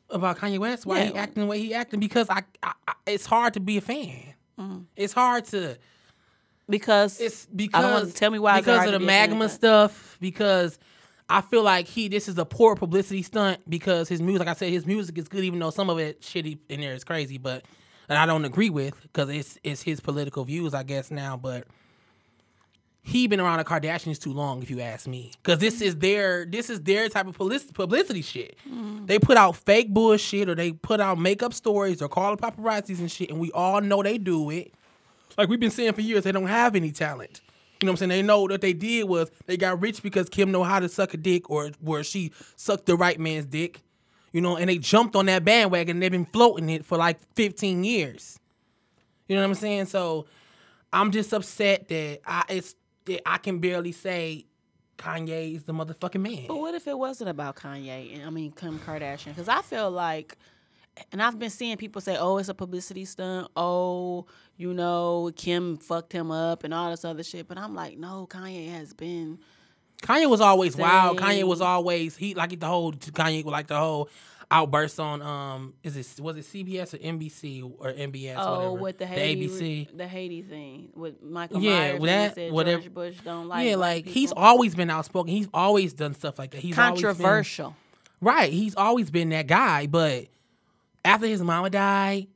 about Kanye West. Why he acting the way he acting? Because I, I, I it's hard to be a fan. Mm. It's hard to. Because It's because tell me why because hard of the be a fan MAGA stuff. Because I feel like he this is a poor publicity stunt. Because his music, like I said, his music is good, even though some of it shitty in there is crazy. But and I don't agree with because it's it's his political views, I guess now. But he been around the Kardashians too long, if you ask me. Because this is their this is their type of publicity, publicity shit. Mm-hmm. They put out fake bullshit, or they put out makeup stories, or call the paparazzis and shit, and we all know they do it. Like we've been saying for years, they don't have any talent. You know what I'm saying? They know what they did was they got rich because Kim know how to suck a dick, or where she sucked the right man's dick. You know, and they jumped on that bandwagon. and They've been floating it for like 15 years. You know what I'm saying? So I'm just upset that I it's that I can barely say Kanye is the motherfucking man. But what if it wasn't about Kanye and I mean Kim Kardashian? Because I feel like, and I've been seeing people say, "Oh, it's a publicity stunt." Oh, you know, Kim fucked him up and all this other shit. But I'm like, no, Kanye has been. Kanye was always wild. Kanye was always he like the whole Kanye like the whole outburst on um is it was it CBS or NBC or NBS Oh, whatever with the the Haiti, ABC the Haiti thing with Michael Yeah, Myers. with that, said whatever- George Bush don't like. yeah black like he's always been outspoken he's always done stuff like that he's always been- controversial. right he's always been that guy but after his mama died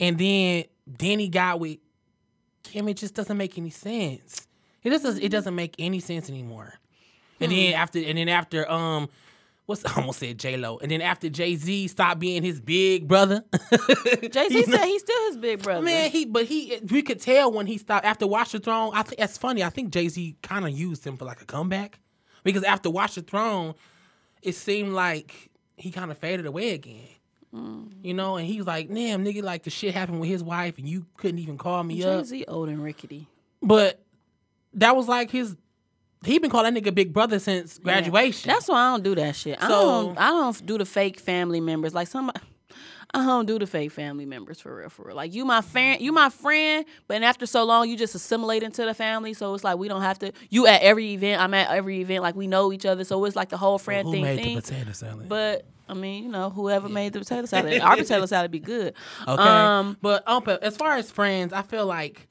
and then Danny got with Kim it just doesn't make any sense it doesn't it doesn't make any sense anymore and then Hmm. after and then after um what's I almost said J Lo and then after Jay Z stopped being his big brother Jay Z said he's still his big brother. Man, he but he we could tell when he stopped after Watch the Throne. I think that's funny. I think Jay Z kind of used him for like a comeback because after Watch the Throne, it seemed like he kind of faded away again. You know, and he was like, "Damn, nigga, like the shit happened with his wife, and you couldn't even call me Jay up." Z old and rickety. But that was like his. He been calling that nigga big brother since graduation. That's why I don't do that shit. I So- don't. I don't do the fake family members like somebody. I don't do the fake family members for real, for real. Like you, my friend, you my friend, but after so long, you just assimilate into the family. So it's like we don't have to. You at every event, I'm at every event. Like we know each other, so it's like the whole friend Who thing. made thing. the potato salad? But I mean, you know, whoever made the potato salad, our potato salad be good. Okay. Um, but um, as far as friends, I feel like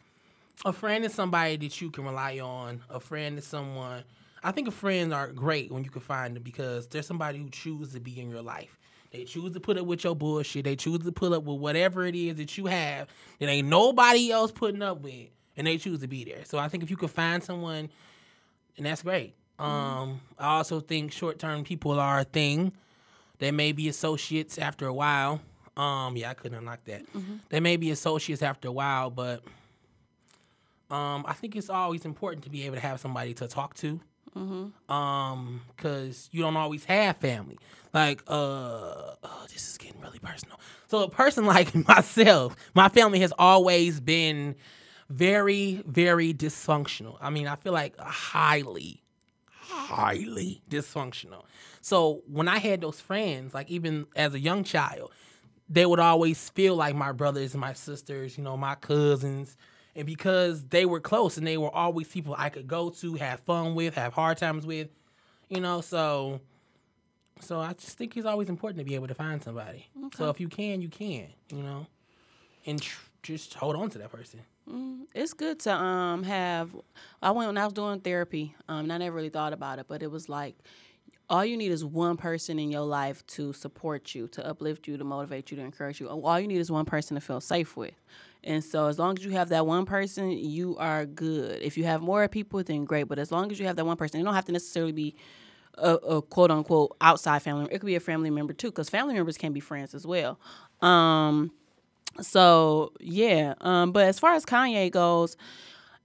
a friend is somebody that you can rely on. A friend is someone. I think a friends are great when you can find them because they're somebody who chooses to be in your life. They choose to put up with your bullshit. They choose to put up with whatever it is that you have that ain't nobody else putting up with, and they choose to be there. So I think if you can find someone, and that's great. Um, I also think short term people are a thing. They may be associates after a while. Um, yeah, I couldn't unlock that. They may be associates after a while, but um, I think it's always important to be able to have somebody to talk to. Um, cause you don't always have family. Like, uh, oh, this is getting really personal. So a person like myself, my family has always been very, very dysfunctional. I mean, I feel like highly, highly dysfunctional. So when I had those friends, like even as a young child, they would always feel like my brothers and my sisters, you know, my cousins. And because they were close and they were always people I could go to, have fun with, have hard times with, you know, so so I just think it's always important to be able to find somebody. So if you can, you can, you know, and tr- just hold on to that person. it's good to um have. I went when I was doing therapy. Um, and I never really thought about it, but it was like all you need is one person in your life to support you, to uplift you, to motivate you, to encourage you. All you need is one person to feel safe with. And so, as long as you have that one person, you are good. If you have more people, then great. But as long as you have that one person, it don't have to necessarily be a, a quote unquote outside family. It could be a family member too, because family members can be friends as well. Um, so yeah. Um, but as far as Kanye goes,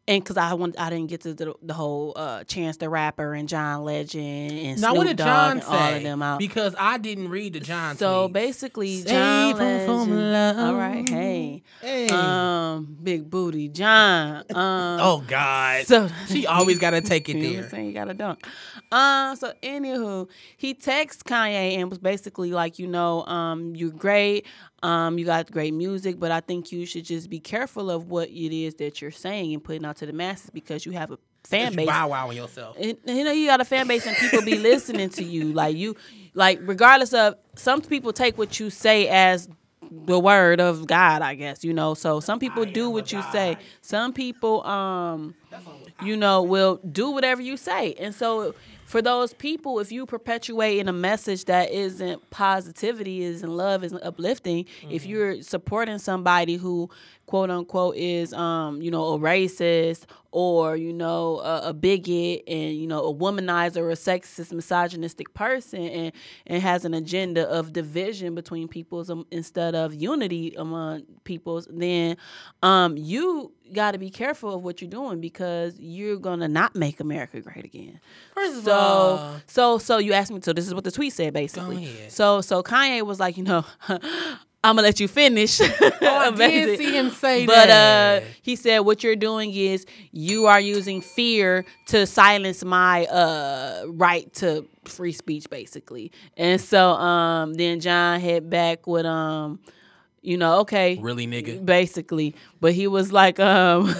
and because I want, I didn't get to the, the whole uh, Chance the Rapper and John Legend and Now, Snoop what did Dogg John and all of say? them out. Because I didn't read the John. So tweets. basically, Save John her from Legend. love. All right, hey, Hey. um, big booty John. Um, oh God. so she always got to take it you know what I'm there. saying? You gotta dunk. Um, so anywho, he texts Kanye and was basically like, you know, um, you're great. Um, you got great music, but I think you should just be careful of what it is that you're saying and putting out to the masses because you have a fan base. bow wowing yourself. And, you know, you got a fan base and people be listening to you. Like you, like regardless of some people take what you say as the word of God, I guess. You know, so some people do what you say. Some people, um, you know, will do whatever you say. And so for those people, if you perpetuate in a message that isn't positivity, isn't love, isn't uplifting, if you're supporting somebody who quote unquote is um, you know, a racist or, you know, a, a bigot and, you know, a womanizer or a sexist, misogynistic person and, and has an agenda of division between peoples um, instead of unity among peoples, then um, you got to be careful of what you're doing because you're gonna not make America great again. First of so, all- so, so you asked me. So this is what the tweet said, basically. So, so Kanye was like, you know, I'm gonna let you finish. Oh, I did see him say but, that. uh, he said, what you're doing is you are using fear to silence my uh right to free speech, basically. And so, um, then John hit back with um. You know, okay, Really, nigga? basically but he was like um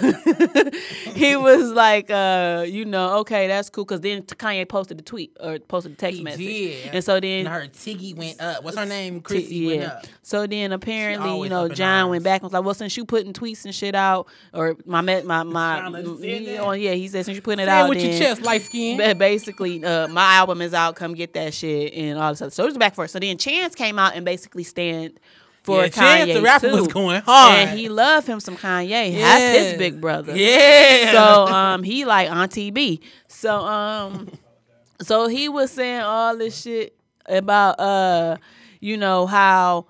he was like uh you know okay that's cool because then kanye posted the tweet or posted the text He message did. and so then And her Tiggy went up. What's her name? Chrissy went up. so then apparently, you know, John went back and was like, "Well, since you putting tweets and shit out, or my my my, you know, yeah, he said since you putting it out, with your chest, light skin. Basically, uh, my album is out. Come get that shit and all this other. So it was back for it. So then Chance came out and basically stand for Yeah, Kanye Chance the rapper too. was going hard. and he loved him some Kanye. That's his big brother. Yeah. So um, he like Auntie B. So um, so he was saying all this shit about uh, you know how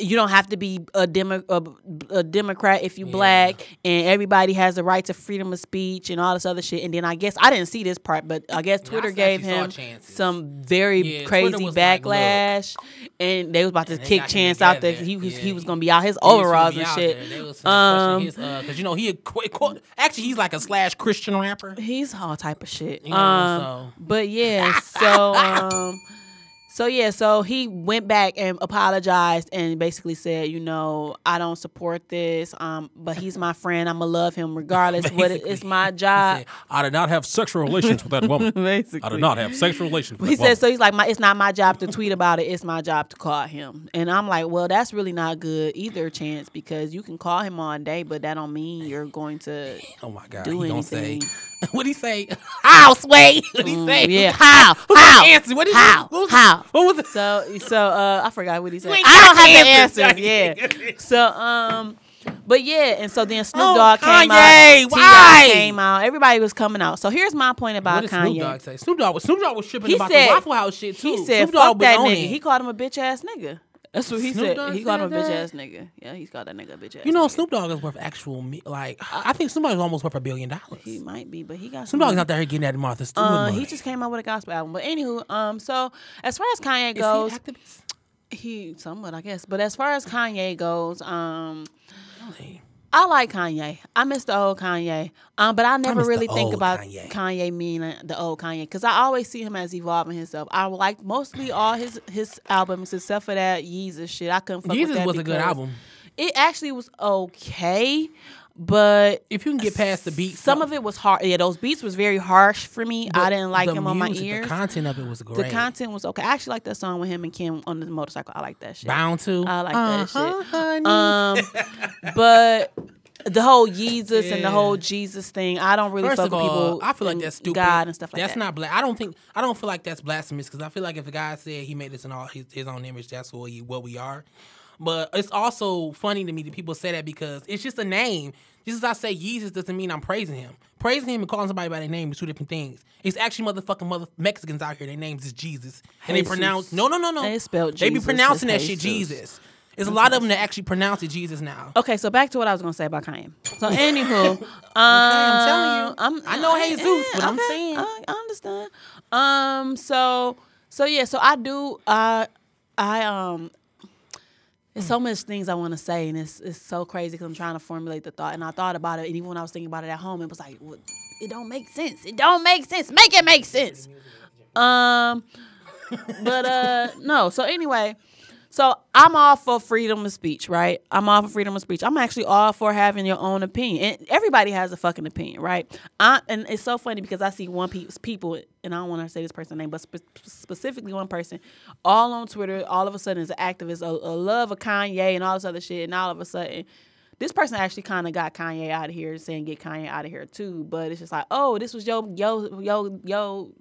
you don't have to be a demo a, a Democrat if you black, and everybody has the right to freedom of speech and all this other shit. And then I guess I didn't see this part, but I guess Twitter gave him some very Yeah, crazy was like, backlash, and they was about to kick Chance out there. He was Yeah, he was gonna be out his overalls and shit. there. Um, his, uh, cause you know he a qu- qu- actually he's like a slash Christian rapper. He's all type of shit. You know, um, so- But yeah, so um, so yeah, so he went back and apologized and basically said, you know, I don't support this. Um, but he's my friend. I'ma love him regardless. what it, it's my He job. said, I did not have sexual relations with that woman. Basically. I did not have sexual relations with He that woman. said so. He's like, my, it's not my job to tweet about it. It's my job to call him. And I'm like, well, that's really not good either, Chance, because you can call him all day, but that don't mean you're going to Oh my god, do he don't say. anything. What he say? How sway? What he say? Mm, yeah, how, how, answer? What is how, it? What was how? It? What was it? So so uh I forgot what he said. ain't I don't have the the answers. answers. Yeah. So um but yeah, and so then Snoop Oh, Dogg came Kanye, out. why? Came out. Everybody was coming out. So here's my point about What did Snoop Kanye. Dogg say? Snoop Dogg was Snoop Dogg was tripping He about said the Waffle House shit too. He said, Snoop Dogg "Fuck was that nigga." it. He called him a bitch ass nigga. That's what he Snoop said. Dogg He called him a bitch ass nigga. Yeah, he's called that nigga a bitch ass. You know, nigga. Snoop Dogg is worth actual me- like I think Snoop Dogg is almost worth a billion dollars. he might be, but he got Snoop some Dogg's out there getting that Martha Stewart Uh, money. he just came out with a gospel album. But anywho, um, so as far as Kanye is he goes, an activist? he somewhat, I guess. But as far as Kanye goes, um, Really? I like Kanye. I miss the old Kanye. Um, but I never the really think about Kanye. Kanye, meaning the old Kanye because I always see him as evolving himself. I like mostly all his his albums except for that Yeezus shit. I couldn't fuck with Yeezus that was a good album. It actually was okay, but If you can get past the beats, some of it was hard. Yeah, those beats was very harsh for me. I didn't like him on my music, ears. The content of it was great. The content was okay. I actually like that song with him and Kim on the motorcycle. I like that shit. Bound to. I like that Uh-huh, shit. honey. Um, but the whole Jesus and the whole Jesus thing. I don't really First fuck of with people. I feel like that's stupid. God and stuff like that's that. not black. I don't think. I don't feel like that's blasphemous because I feel like if a guy said he made this in all his, his own image, that's what he, what we are. But it's also funny to me that people say that because it's just a name. Just as I say Jesus doesn't mean I'm praising him. Praising him and calling somebody by their name is two different things. It's actually motherfucking mother Mexicans out here. Their names is Jesus, and they pronounce no, no, no, no. They spelled They be pronouncing that shit Jesus. Jesus. There's a lot of them that actually pronounce it Jesus now. Okay, so back to what I was gonna say about Kanye. So anywho, um, I'm telling you. I'm, I know Jesus, but I'm saying. I, I understand. Um, so so yeah, so I do. Uh, I um. There's so much things I want to say, and it's it's so crazy because I'm trying to formulate the thought. And I thought about it, and even when I was thinking about it at home, it was like, well, it don't make sense. It don't make sense. Make it make sense. Um, but uh, no. So anyway, so I'm all for freedom of speech, right? I'm all for freedom of speech. I'm actually all for having your own opinion. And everybody has a fucking opinion, right? I, and it's so funny because I see one pe- people, and I don't want to say this person's name, but spe- specifically one person, all on Twitter, all of a sudden is an activist, a, a love of Kanye and all this other shit, and all of a sudden. This person actually kind of got Kanye out of here, saying get Kanye out of here too. But it's just like, oh, this was yo, yo, yo, yo,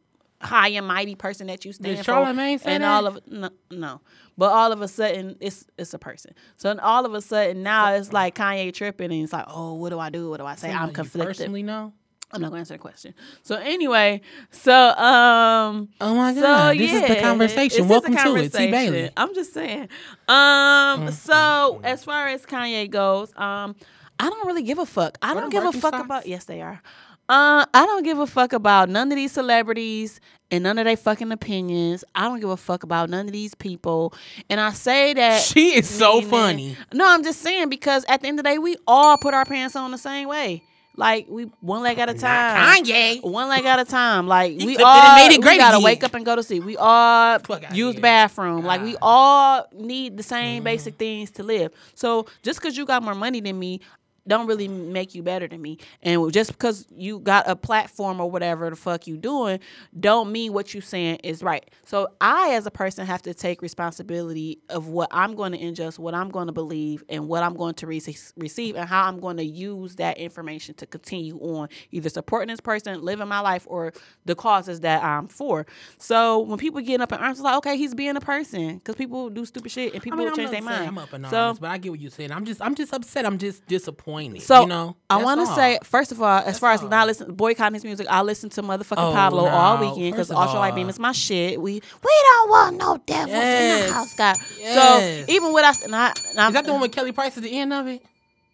high and mighty person that you stand for, Charlamagne say and that? all of no, no. But all of a sudden, it's it's a person. So all of a sudden now it's like Kanye tripping, and it's like, oh, what do I do? What do I say? I'm Somebody you conflicted. Personally, no. I'm not going to answer the question. So anyway, so um, Oh my so God, this is the conversation. Welcome a to it, T. Bailey. I'm just saying. Um, so as far as Kanye goes, um, I don't really give a fuck. I don't give a fuck Birkenstocks? about. Yes, they are. Uh, I don't give a fuck about none of these celebrities and none of their fucking opinions. I don't give a fuck about none of these people. And I say that She is so meaning- funny. No, I'm just saying because at the end of the day, we all put our pants on the same way. Like we one leg at a time. Kanye. One leg at a time. Like He we all made it great we gotta wake up and go to sleep. We all Fuck use the bathroom. Like we all need the same Mm-hmm. basic things to live. So just because you got more money than me, don't really make you better than me. And just because you got a platform or whatever the fuck you doing, don't mean what you saying is right. So I, as a person, have to take responsibility of what I'm going to ingest, what I'm going to believe, and what I'm going to re- receive, and how I'm going to use that information to continue on either supporting this person, living my life, or the causes that I'm for. So when people get up in arms, it's like, okay, he's being a person because people do stupid shit and people I'm change their mind. I'm up in so arms, but I get what you're saying. I'm just, I'm just upset. I'm just disappointed. So you know, I want to say first of all, as far as all. not listen boycotting his music, I listen to motherfucking Oh, Pablo all weekend because Ultra Light. Beam is my shit. We we don't want no devils in the house, God. Yes. So even with us, and I, and I'm, Is that the one with Kelly Price at the end of it?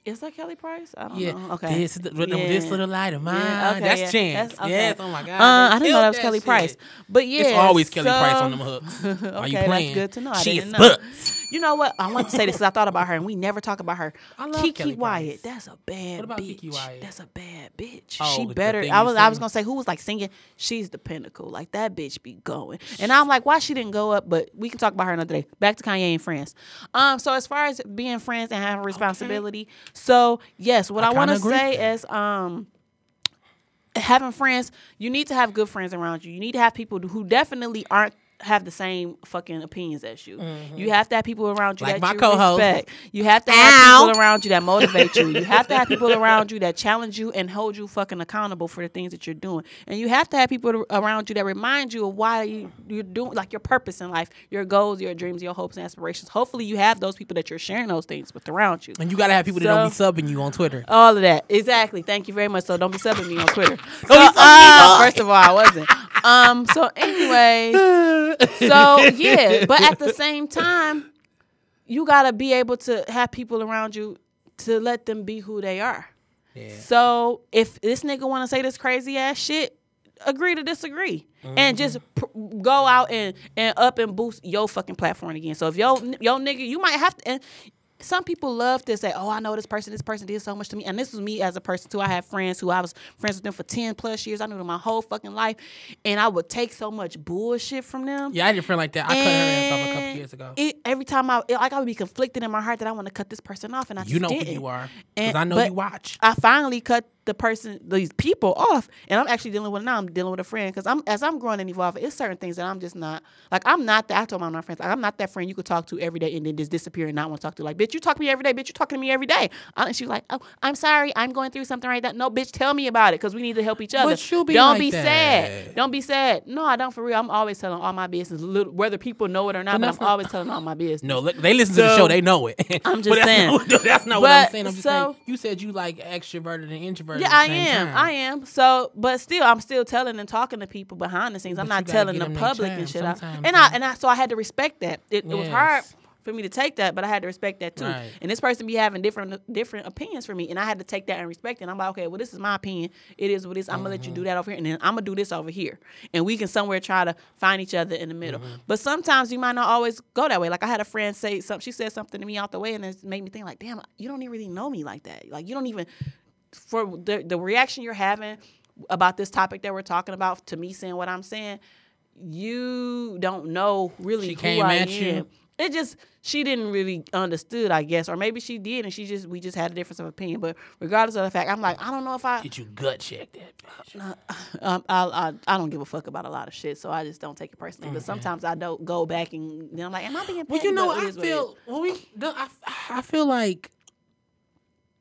Is that Kelly Price? I don't Yeah. know. Okay. This, the, Yeah. this little light of mine. Yeah, okay, That's yeah. Chance. That's- okay. Yes. Oh my God. Uh, I didn't know that was Kelly shit. Price, but yeah, It's always Kelly so- Price on them hooks. Are you playing? that's good to know. She is butts. You know what? I want to say this because I thought about her, and we never talk about her. I love Keke Kelly Wyatt. Price. That's a bad What about bitch. Keke Wyatt? That's a bad bitch. Oh, she better. I was. I was gonna say who was like singing. She's the pinnacle. Like that bitch be going. And I'm like, why she didn't go up? But we can talk about her another day. Back to Kanye and friends. Um. So as far as being friends and having responsibility, so yes, what I I, want to say is um having friends, you need to have good friends around you. You need to have people who definitely aren't have the same fucking opinions as you. You have to have people around you Like that my you co-host. respect. You have to have Ow. people around you that motivate you. You have to have people around you that challenge you and hold you fucking accountable for the things that you're doing. And you have to have people around you that remind you of why you, you're doing like your purpose in life, your goals, your dreams, your hopes and aspirations. Hopefully you have those people that you're sharing those things with around you. And you gotta have people that don't be subbing you on Twitter. All of that. Exactly. Thank you very much. So don't be subbing me on Twitter. So, be subbing me, uh, first of all, I wasn't. Um, so anyway, so yeah, but at the same time, you gotta be able to have people around you to let them be who they are. Yeah. So if this nigga want to say this crazy ass shit, agree to disagree, and mm-hmm. just pr- go out and and up and boost your fucking platform again. So if yo yo nigga, you might have to. And some people love to say, "Oh, I know this person. This person did so much to me." And this was me as a person too. I had friends who I was friends with them for ten plus years. I knew them my whole fucking life, and I would take so much bullshit from them. Yeah, I had a friend like that. I cut her ass off a couple years ago. It, every time I it, like I would be conflicted in my heart that I want to cut this person off, and I You know didn't. who you are. Because And- I know but you watch. I finally cut the person, these people off, and I'm actually dealing with now. I'm dealing with a friend because I'm as I'm growing and evolving. It's certain things that I'm just not like. I'm not that. I told my my friends, like, I'm not that friend you could talk to every day and then just disappear and not want to talk to. Like, bitch, you talk to me every day. Bitch, you talking to me every day. And she's like, oh, I'm sorry, I'm going through something right now. No, bitch, tell me about it because we need to help each other. you be don't like be that. sad. Don't be sad. No, I don't for real. I'm always telling all my business, little- whether people know it or not. But, not I'm for- always telling all my business. No, li- they listen to the show. They know it. I'm But just that's saying. Not, that's not what I'm saying. I'm just so- saying. You said you like extroverted and introverted. Yeah, I am. time. I am. So, but still, I'm still telling and talking to people behind the scenes. I'm not telling the public and shit. I, and I and I so I had to respect that. It, it was hard for me to take that, but I had to respect that too. Right. And this person be having different different opinions for me, and I had to take that and respect it. And I'm like, okay, well, this is my opinion. It is what it is. I'm gonna let you Mm-hmm. do that over here, and then I'm gonna do this over here, and we can somewhere try to find each other in the middle. Mm-hmm. But sometimes you might not always go that way. Like I had a friend say something. She said something to me out the way, and it made me think like, damn, you don't even really know me like that. Like you don't even for the the reaction you're having about this topic that we're talking about to me saying what I'm saying, you don't know really She who came I at am. you? It just she didn't really understood, I guess, or maybe she did, and she just we just had a difference of opinion. But regardless of the fact, I'm like, I don't know if I Did you gut check that? um, I, I I don't give a fuck about a lot of shit, so I just don't take it personally. But sometimes I don't go back and then I'm like, am I being? Well, you know, I is what it is. feel. Well, we. I, I feel like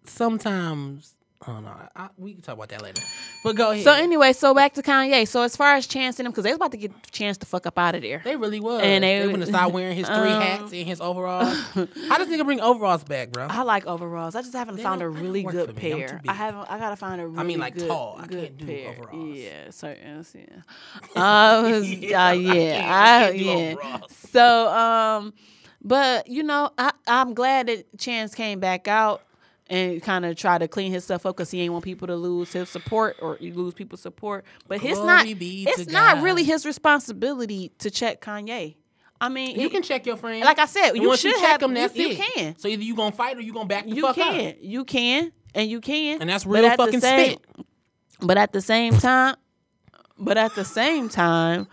sometimes. I don't. I, we can talk about that later. But go ahead. So anyway, so back to Kanye. So as far as Chance and him, because they was about to get Chance to fuck up out of there. They really was. And And they- they, they gonna start wearing his three um, hats and his overalls. How does nigga bring overalls back, bro? I like overalls. I just haven't They found a don't- they don't really good for me. I'm too pair. I haven't. I gotta find a really. I mean, like, good, tall. I Good can't do pair. overalls. Yeah, certain. Yeah. Um, yeah, uh, yeah, I, can't do yeah. overalls. So, um, but you know, I I'm glad that Chance came back out and kind of try to clean his stuff up because he ain't want people to lose his support or lose people's support. But it's not it's not God. really his responsibility to check Kanye. I mean, You it- can check your friends. Like I said, you should you check have- them, that's you- you can. So either you gonna fight or you gonna back the you fuck can, up. you can, and you can, And that's real fucking same- spit. But at the same time, but at the same time,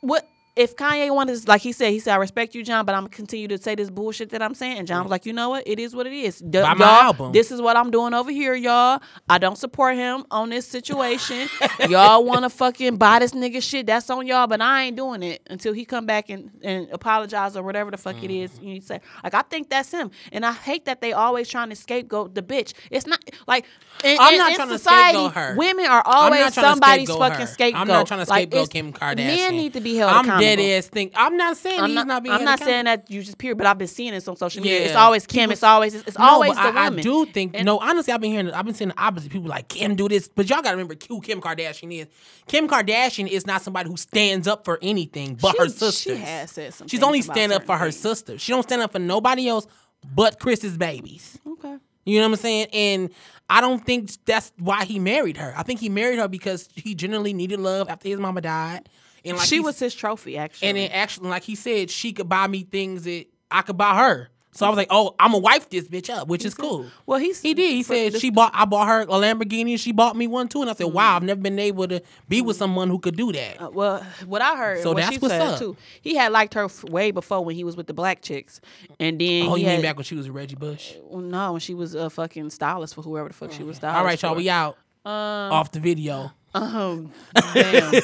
what if Kanye wanted, like he said, he said, "I respect you, John, but I'm gonna continue to say this bullshit that I'm saying." And John was like, "You know what? It is what it is. D- Buy my album. This is what I'm doing over here, y'all. I don't support him on this situation. y'all want to fucking buy this nigga shit? That's on y'all, but I ain't doing it until he come back and, and apologize or whatever the fuck it is Mm. you need to say. Like I think that's him, and I hate that they always trying to scapegoat the bitch. It's not like in, I'm in- not in trying to society, scapegoat her. women are always to somebody's scapegoat fucking her. scapegoat. I'm not trying to Like, scapegoat it's- Kim Kardashian. Men need to be held I'm accountable. Dead ass think. I'm not saying I'm he's not, not, being. I'm not saying that you just period, but I've been seeing this on social media. It's always Kim. People- It's always it's, it's No, always the I, woman. I do think And- no. Honestly, I've been hearing. I've been seeing the opposite. People like Kim do this, but y'all gotta remember who Kim Kardashian is. Kim Kardashian is not somebody who stands up for anything but She- her sister. she has said some She's only stand up for her things. sister. She don't stand up for nobody else but Kris's babies. Okay. You know what I'm saying? And I don't think that's why he married her. I think he married her because he generally needed love after his mama died. And like she was his trophy, actually. and then actually, like he said, she could buy me things that I could buy her. So I was like, oh, I'm gonna wife this bitch up, which is cool. well, he's He did. He said she bought. I bought her a Lamborghini, and she bought me one too. And I said, Mm. wow, I've never been able to be with someone who could do that. Uh, well, what I heard, So what that's she what's said up. too. He had liked her f- way before when he was with the black chicks, and then oh, he you mean back when she was Reggie Bush? well, no, when she was a fucking stylist for whoever the fuck she was stylist. All right, y'all, for. we out Um, off the video. Um, damn.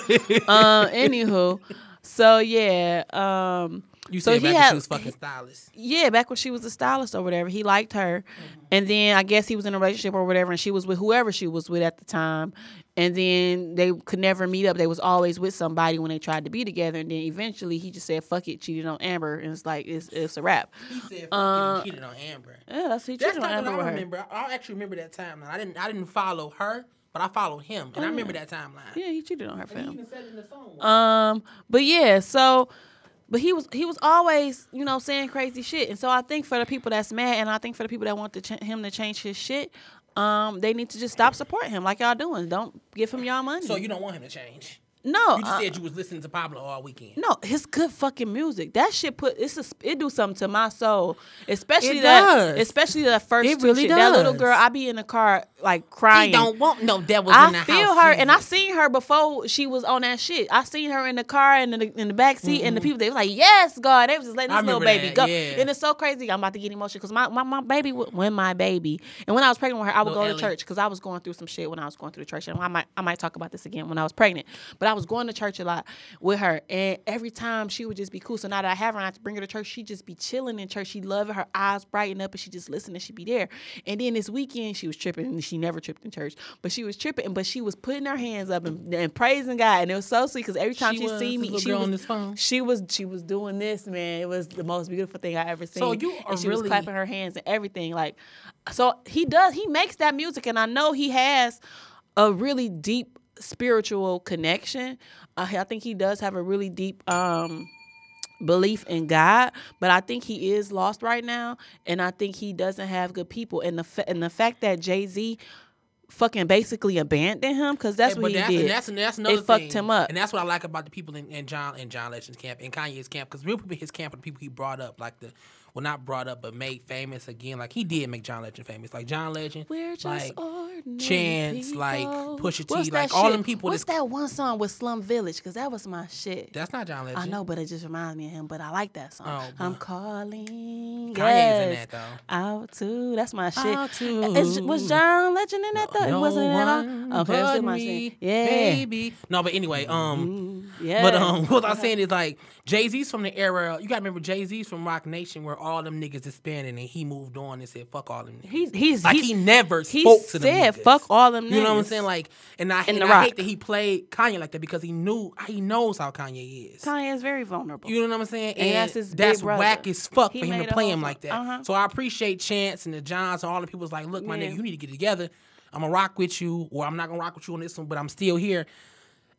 uh, anywho, so yeah, um, You so said he back when had- she was fucking stylist. yeah, back when she was a stylist or whatever, he liked her, and then I guess he was in a relationship or whatever, and she was with whoever she was with at the time, and then they could never meet up. They was always with somebody when they tried to be together, and then eventually he just said, "Fuck it," cheated on Amber, and it's like it's it's a wrap. He said, Uh, cheated on Amber. Yeah, that's he That's cheated on not Amber I remember. I I actually remember that timeline. I didn't. I didn't follow her, but I followed him, and I remember that timeline. Yeah, he cheated on her, He fam. even said it in the song. Um, but yeah, so but he was he was always you know saying crazy shit, and so I think for the people that's mad, and I think for the people that want to ch- him to change his shit, um, they need to just stop supporting him like y'all doing. Don't give him y'all money. so you don't want him to change. No, You just uh, said you was listening to Pablo all weekend. no, it's good fucking music. That shit put it's a, it do something to my soul, especially It that does. especially that first It two really shit. That little girl, I be in the car like crying. He don't want no devils in the I house. feel her, and I seen her before she was on that shit. I seen her in the car and in the, in the back seat, and the people they was like, "Yes, God," they was just letting Mm-hmm. This little baby that, go, yeah. and it's so crazy. I'm about to get emotional because my, my my baby w- when my baby, and when I was pregnant with her, I would Little go Ellie. to church because I was going through some shit when I was going through the church, and I might I might talk about this again when I was pregnant, but I was going to church a lot with her, and every time she would just be cool. So now that I have her, and I have to bring her to church. She just be chilling in church. She love it. Her eyes brighten up, and she just listen and she be there. And then this weekend she was tripping, and she never tripped in church, but she was tripping, but she was putting her hands up and, and praising God, and it was so sweet because every time She she, was, see me, she was on this phone. she was she was doing this, man. It was the most beautiful thing I ever seen. So you are and she was really- clapping her hands and everything. Like, so he does. He makes that music, and I know he has a really deep spiritual connection. Uh, I think he does have a really deep um belief in God, but I think he is lost right now, and I think he doesn't have good people. And the fa- and the fact that Jay Z fucking basically abandoned him because that's Yeah, what he that's, did. And that's, and that's another it fucked him up. And that's what I like about the people in, in John in John Legend's camp, in Kanye's camp, because real people in his camp are the people he brought up, like the well not brought up but made famous again. Like he did make John Legend famous. Like John Legend, We're just like ordinary Chance, like, people. Pusha T, What's like, all shit? them people What's that's- that one song with Slum Village? Because that was my shit. that's not John Legend. I know, but it just reminds me of him. But I like that song. Oh, I'm calling. Kanye's in that, though. Out too. That's my shit. Out too. Is- was John Legend in that though? He No wasn't in that. all? Okay, that's still my shit. Yeah. baby. No, but anyway, um, Yeah. But um, what I'm saying is like Jay Z's from the era. You gotta remember Jay Z's from Roc Nation, where all them niggas disbanded, and he moved on and said, "Fuck all them niggas." He's he's like he's, he never he spoke to them. He said, niggas. "Fuck all them Niggas. You know what I'm saying? Like, and I, and I hate that he played Kanye like that because he knew he knows how Kanye is. Kanye is very vulnerable. You know what I'm saying? And that's his that's brother. whack as fuck He for him to play him like that. Uh-huh. So I appreciate Chance and the Johns and all the people. was like, look, my Yeah. nigga, you need to get together. I'm gonna rock with you, or I'm not gonna rock with you on this one, but I'm still here.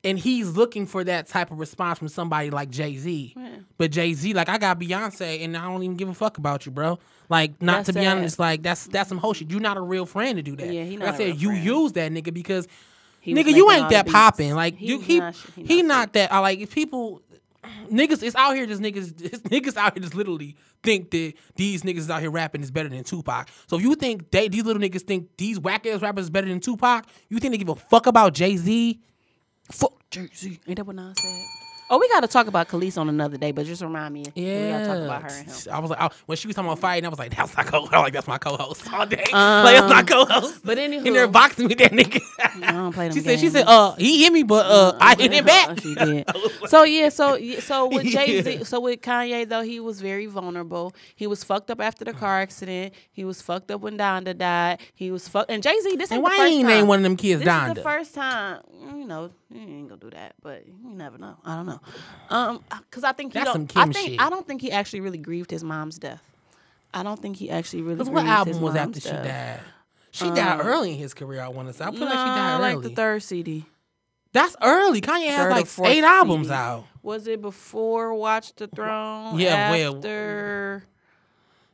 And he's looking for that type of response from somebody like Jay Z. But Jay Z, like I got Beyonce, and I don't even give a fuck about you, bro. Like, not That's to be sad. honest, like that's that's some whole shit. You're not a real friend to do that. Yeah, he like not I a said, you friend. use that nigga because nigga, you ain't that popping. Like He you, he not- he, he not not that. I like if people niggas it's out here just niggas just niggas out here just literally think that these niggas out here rapping is better than Tupac. So if you think they these little niggas think these whack ass rappers is better than Tupac, you think they give a fuck about Jay Z? Fuck Jay Z. Ain't that what Nas said? Oh, we got to talk about Khalees on another day, but just remind me. Yeah, we got to talk about her and him. I was like, I, when she was talking about fighting, I was like, that's my co. I was like, that's my co-host all day. like that's my co-host. Um, but anywho- in there boxing with that nigga. I don't play them she said, she said, uh, he hit me, but uh, I hit him back. she did. So yeah, so so with Jay Z, so with Kanye though, he was very vulnerable. He was fucked up after the car accident. He was fucked up when Donda died. He was fucked. And Jay Z, this ain't And the why first ain't time. name one of them kids This is the first time, you know, you ain't gonna do that, but you never know. I don't know, um, because I think he That's don't. some I think shit. I don't think he actually really grieved his mom's death. I don't think he actually really. Because grieved what his album was mom's after she death. died? She died early in his career. I want to say. I feel like she Nah, died like early. the third CD. That's early. Kanye has Third or like fourth eight albums CD. out. Was it before Watch the Throne? Yeah, well, after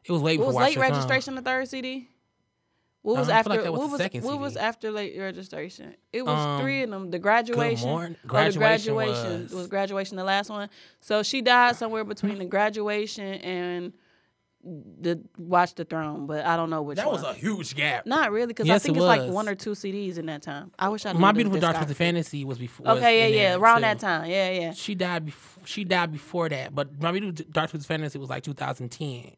It was late what before was Watch late Your Throne. registration the third CD? What was Uh, I feel after? like that was what the was what was after late registration? It was Um, three of them. The graduation, morning- or the Graduation graduation was- graduation the last one. So she died somewhere between the graduation and the Watch the Throne, but I don't know which That one. was a huge gap. Not really, because Yes, I think it it's like one or two CDs in that time. I wish I. My knew the Beautiful Dark Twisted discography. Fantasy was before. Okay, in yeah, yeah, there, around too. that time, yeah, yeah. She died. Before, she died before that, but My Beautiful Dark Twisted Fantasy was like 2010.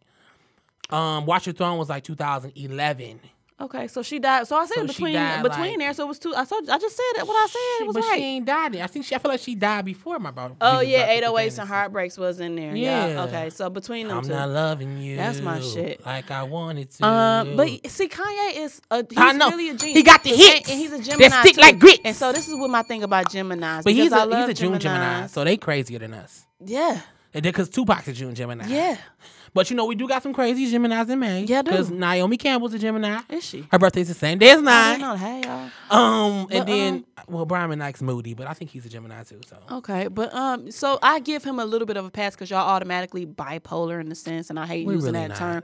Um, Watch the Throne was like 2011. Okay, so she died. So I said So between died, between like- there. So it was two. I told. I just said it. What I said it was but right. she ain't died. I think she. I feel like she died before my brother. oh yeah, 808s and heartbreaks was in there. Yeah. Yeah. Okay, so between them I'm two. not loving you. That's my shit. Like I wanted to. um, but see, Kanye is a he's I know. really a genius. He got the And- hits and, he's a that Gemini stick too. like grits. And so this is what my thing about Gemini's. but he's love he's a June Gemini, so they crazier than us. yeah, And because Tupac's a June Gemini. yeah. But you know, we do got some crazy Geminis in May. Yeah. Because Naomi Campbell's a Gemini. Is she? Her birthday's the same day as I mine. Hey y'all. Um, and But, then well, Brian McKnight's moody, but I think he's a Gemini too. So Okay, but um, so I give him a little bit of a pass because y'all automatically bipolar in the sense, and I hate We using really that not. term.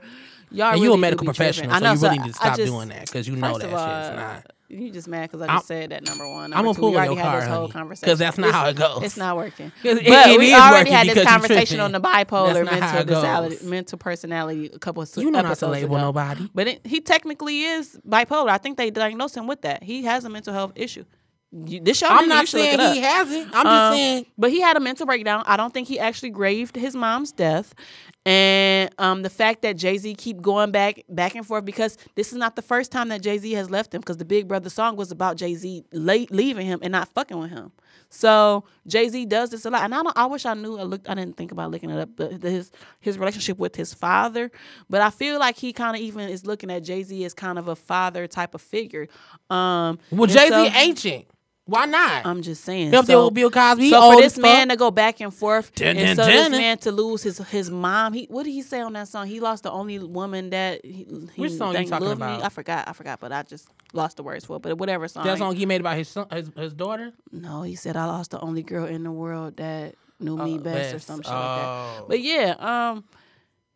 Y'all and you a do medical be tripping. professional, I so know, you really need to I stop just- doing that because you know first that of shit's all, not. You just mad because I I'm- just said that number one. I'm Number gonna two, pull we already your had card, this whole honey, conversation 'cause that's not It's- how it goes. It's not working. But it- we already had this conversation on the bipolar mental it disability, mental personality a couple of You know not to label ago. nobody. But it, he technically is bipolar. I think they diagnosed him with that. He has a mental health issue. You, this show, I'm not saying he hasn't. I'm just Um, saying But he had a mental breakdown. I don't think he actually grieved his mom's death. And um, the fact that Jay Z keep going back back and forth because this is not the first time that Jay Z has left him because the Big Brother song was about Jay Z le- leaving him and not fucking with him. So Jay Z does this a lot, and I don't. I wish I knew. I looked. I didn't think about looking it up, but his his relationship with his father. But I feel like he kind of even is looking at Jay Z as kind of a father type of figure. Um, well Jay Z so- ancient. Why not? I'm just saying. He up there so- with Bill Cosby. So for this man fuck. to go back and forth, Dun, and dun, so this man to lose his his mom, he what did he say on that song? He lost the only woman that he, he Which song you talking loved me. about? I forgot, I forgot, but I just lost the words for it. But whatever song. that song he made about his son, his, his daughter. No, he said I lost the only girl in the world that knew me Uh, best, or best. some shit like Oh. that. But yeah, um,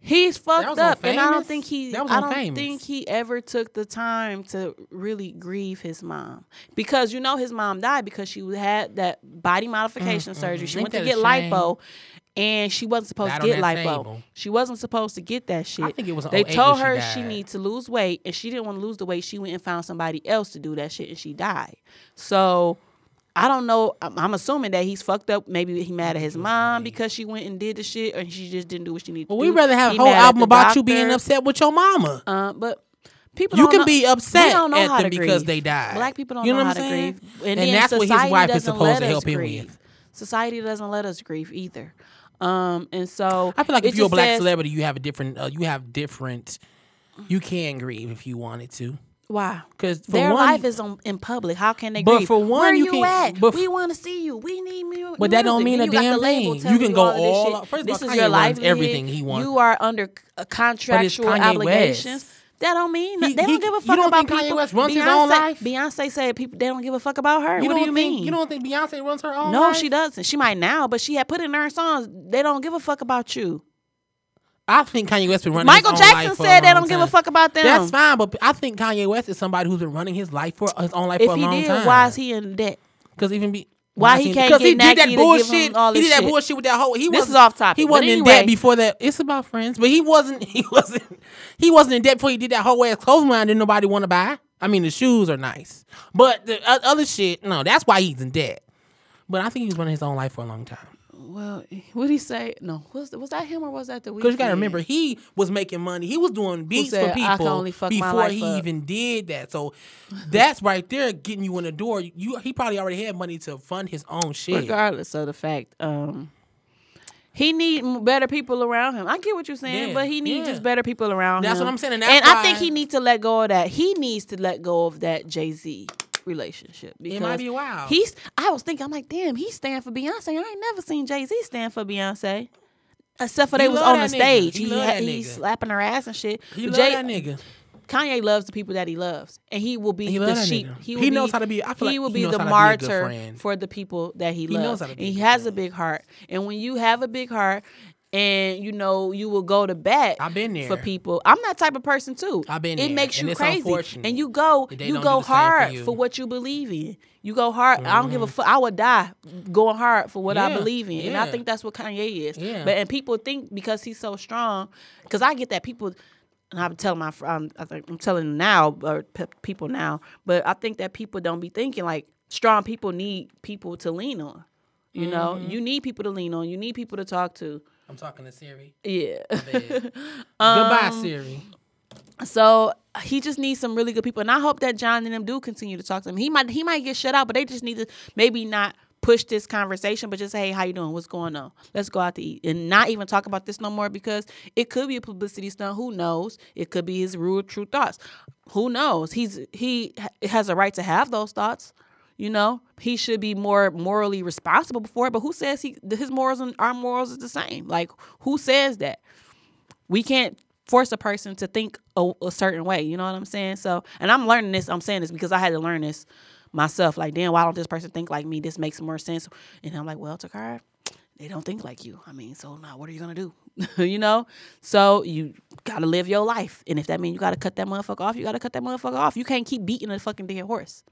he's fucked up, and I don't think he. I don't Famous. think he ever took the time to really grieve his mom because you know his mom died because she had that body modification surgery. She went to get lipo. And she wasn't supposed Died to get lipo. table. She wasn't supposed to get that shit. I think it was They told when she her she needed to lose weight, and she didn't want to lose the weight. She went and found somebody else to do that shit, and she died. So I don't know. I'm, I'm assuming that he's fucked up. Maybe he mad at his mom because she went and did the shit, and she just didn't do what she needed Well, to we'd rather have a whole album about you being upset with your mama. Uh, but people You can know- be upset don't know at them because grieve. they died. Black people don't You know, know how what to grieve, And then that's what his wife is supposed to help him grieve. with. Society doesn't let us grieve either. Um, and so I feel like if you're a black says- celebrity, you have a different. Uh, you have different. You can grieve if you wanted to. Why? Because Their one, life is on, in public. How can they But grieve? for one, Where you you, can't- at? but we want to see you. We need you. But that don't mean a damn thing. You can go all out- first this all, is Kanye your livelihood. everything he wants. You are under contractual Kanye obligations. West. That don't mean He- they don't he- give a you fuck don't about think Kanye people. West runs Beyonce, his own life? Beyonce said people they don't give a fuck about her. you what don't you think mean? you don't think Beyonce runs her own no, life? she doesn't. She might now, but she had put in her songs. They don't give a fuck about you. I think Kanye West been running. Michael Jackson said they don't give a fuck about them. That's fine, but I think Kanye West is somebody who's been running his life for his own life if for a he long did, time. why is he in debt? Because even be Why he can't because he did that Nike to give bullshit. he did that shit? bullshit with that whole. He This is off topic, He wasn't in debt before that. It's about friends, but he wasn't. He wasn't. He wasn't in debt before he did that whole ass clothing line. Didn't nobody want to buy. I mean, the shoes are nice, but the other shit, no. That's why he's in debt. But I think he was running his own life for a long time. Well, what he say? No, was was that him or was that the? Because you gotta remember, he was making money. He was doing beats said, for people before he up." even did that. So that's right there getting you in the door. You he probably already had money to fund his own shit. regardless of the fact, um, he need better people around him. I get what you're saying, Yeah, but he needs yeah. just better people around That's him. That's what I'm saying, and that's I think he needs to let go of that. He needs to let go of that Jay Z relationship because might be a while. He's. I was thinking, I'm like, damn, he's stand for Beyonce. I ain't never seen Jay Z stand for Beyonce. Except for He they was on the nigga. stage. He He, love he slapping her ass and shit. He love Jay- that nigga. Kanye loves the people that he loves, and he will be He the sheep. He, will He be, knows how to be- I feel he like will he be the to be martyr for the people that he, He loves. knows how to be a and he has a big heart, and when you have a big heart, and you know you will go to bat I've been there. for people. I'm that type of person too. I've been It there, makes and you it's crazy, and you go you go same for hard you. for what you believe in. You go hard. I don't give a fuck. I would die going hard for what I believe in, and I think that's what Kanye is. Yeah. But and people think because he's so strong, because I get that people, and I'm telling my, I'm, I'm telling now or pe- people now, but I think that people don't be thinking like strong people need people to lean on. You know, Mm-hmm. you need people to lean on. You need people to talk to. I'm talking to Siri. Yeah. Um, Goodbye, Siri. So he just needs some really good people, and I hope that John and them do continue to talk to him. He might he might get shut out, but they just need to maybe not push this conversation, but just say, hey, how you doing? What's going on? Let's go out to eat, and not even talk about this no more because it could be a publicity stunt. Who knows? It could be his real true thoughts. Who knows? He's he has a right to have those thoughts. You know, he should be more morally responsible for it. But who says he his morals and our morals is the same? Like who says that? we can't force a person to think a, a certain way. You know what I'm saying? So, and I'm learning this. I'm saying this because I had to learn this myself. Like, damn, why don't this person think like me? This makes more sense. And I'm like, well, Takara, they don't think like you. I mean, so now what are you gonna do? you know? So you gotta live your life. And if that means you gotta cut that motherfucker off, you gotta cut that motherfucker off. You can't keep beating a fucking dead horse.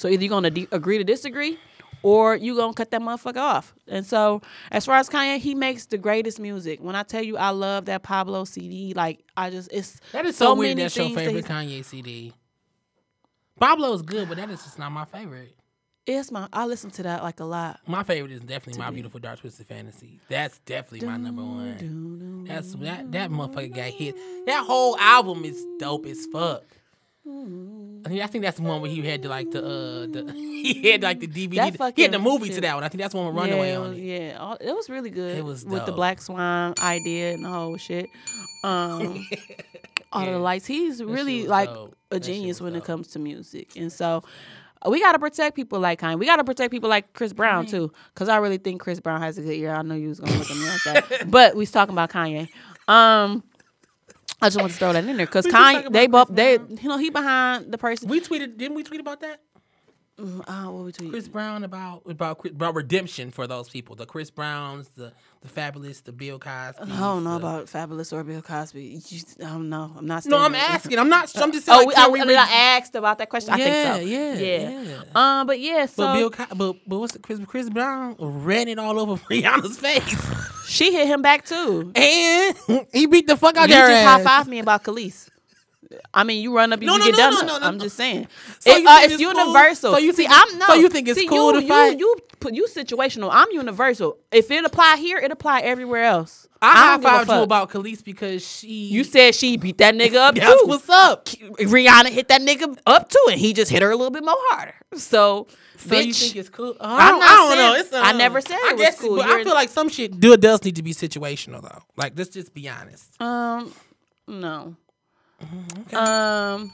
So either you're gonna de- agree to disagree, or you gonna cut that motherfucker off. And so as far as Kanye, he makes the greatest music. When I tell you I love that Pablo CD, like I just it's That is so, weird. many That's your that favorite Kanye CD. Pablo is good, but that is just not my favorite. It's my I listen to that like a lot. My favorite is definitely My Beautiful Dark Twisted Fantasy. That's definitely my number one. That's that that motherfucker got hit. That whole album is dope as fuck. I think I think that's the one where he had the like the uh the he had like the DVD. That he had the movie to that one. I think that's the one with Runaway yeah, on it. yeah, all- it was really good. It was with the. Black Swan idea and the whole shit. Um, all of the lights. He's really like dope. a genius when it comes to music, and so. uh, We gotta protect people like Kanye. We gotta protect people like Chris Brown too, because I really think Chris Brown has a good year. I know you was gonna look at me like that, but we was talking about Kanye. Um, I just want to throw that in there because Kanye, they both, they, you know, he behind the person. We tweeted, didn't we tweet about that? Uh, what we? Chris Brown about about about redemption for those people. The Chris Browns, the the Fabolous, the Bill Cosby. I don't know about Fabolous or Bill Cosby. You, I don't know. I'm not. No, I'm standing- asking. I'm not. I'm just saying. Oh, like, we, can I, we I, asked about that question. I think so. yeah, yeah. yeah. Um, but yeah, so But Bill, Co- but but what's the, Chris Chris Brown ran it all over Rihanna's face, she hit him back too. and he beat the fuck out You of her just high five me about Khalees. I mean, you run up, you No, no, get no, done. no, no, no, I'm no. just saying. So It- you uh, it's it's cool? universal. So you see, think I'm no. so you think it's see, cool you, to fight? You, you put you situational. I'm universal. If it apply here, it apply everywhere else. I don't give high fived you about Khalees because she. You said she beat that nigga up That's too. what's up. Rihanna hit that nigga up too, and he just hit her a little bit more harder. So, So bitch, you think it's cool? Uh, I'm don't, I don't saying- know. It's, uh, I never said I it was cool. But I You're- feel like some shit do does need to be situational though. Like let's just be honest. um, no. Mm-hmm, Um,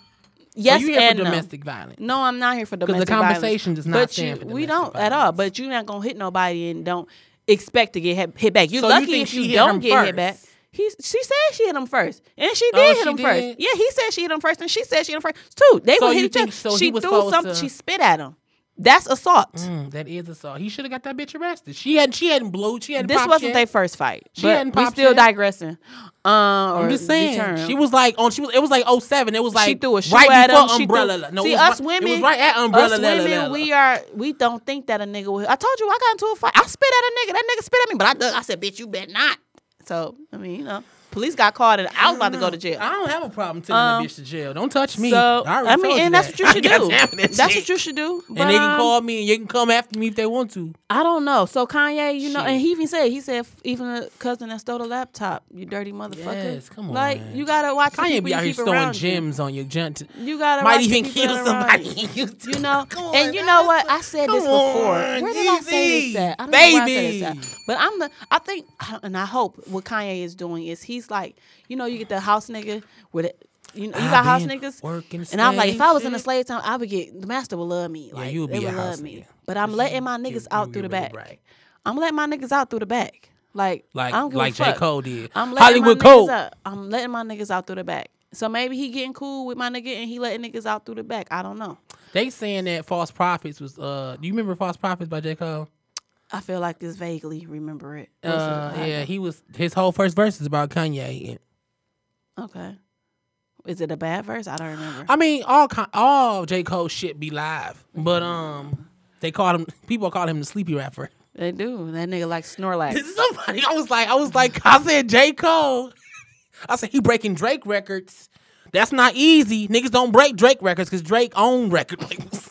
yes so you here for no. domestic violence? No, I'm not here for domestic violence. Because the conversation violence. does not but stand you, we don't at all. But you're not gonna hit nobody and don't expect to get hit, hit back. You're So lucky think if you don't get hit back. He, she said she hit him first, and she Oh, did hit she him first. Yeah, he said she hit him first, and she said she hit him first too. They So were hit each other. so she threw something. to- She spit at him. That's assault. Mm, that is assault. He should have got that bitch arrested. She had she hadn't blew. She hadn't. This wasn't their first fight. She but hadn't we still digressing. Um, I'm just saying. She was like on. She was. It was like 07. It was like she threw a shoe right at before him. Umbrella. threw, no, see it was us right, women. It was right at umbrella. Us la, women, la, la. we are. We don't think that a nigga. Will, I told you I got into a fight. I spit at a nigga. That nigga spit at me, but I I said, "Bitch, you bet not." So I mean, you know, police got called and I was about to go to jail. I don't have a problem taking Um, a bitch to jail. Don't touch me. So I, I, mean, and that's that. what you should do. That's shit. what you should do. But, And they can um, call me and you can come after me if they want to. I don't know. So Kanye, you know, Shit. and he even said, he said, even a cousin that stole the laptop, you dirty motherfucker. Yes, come on, Like man. you gotta watch. Kanye be you out here throwing around you. gems on your gent. You gotta Might watch even kill that are around somebody. you. Know, and you know what? I said this before. Where did I say this at? I don't know where I said this Baby. But I'm the. I think, and I hope what Kanye is doing is he's like, you know, you get the house nigga with it. You know, you got house niggas, and I'm like, if I was in a slave town, I would get the master would love me. Like, you would they be a would house love me. But I'm letting my niggas you- out you through the back. bright. I'm letting my niggas out through the back. Like, Like I don't give like a J fuck. Cole did. I'm letting Hollywood Cole. I'm letting my niggas out through the back. So maybe he getting cool with my nigga and he letting niggas out through the back. I don't know. They saying that False Prophets was. uh Do you remember False Prophets by J Cole? I feel like this vaguely remember it. Uh, yeah, he was. His whole first verse is about Kanye. Okay. Is it a bad verse? I don't remember. I mean, all all J Cole shit be live, but um, they called him. People call him the sleepy rapper. they do. That nigga like Snorlax. Somebody, I was like, I was like, I said J Cole. I said he breaking Drake records. That's not easy. Niggas don't break Drake records because Drake own record labels.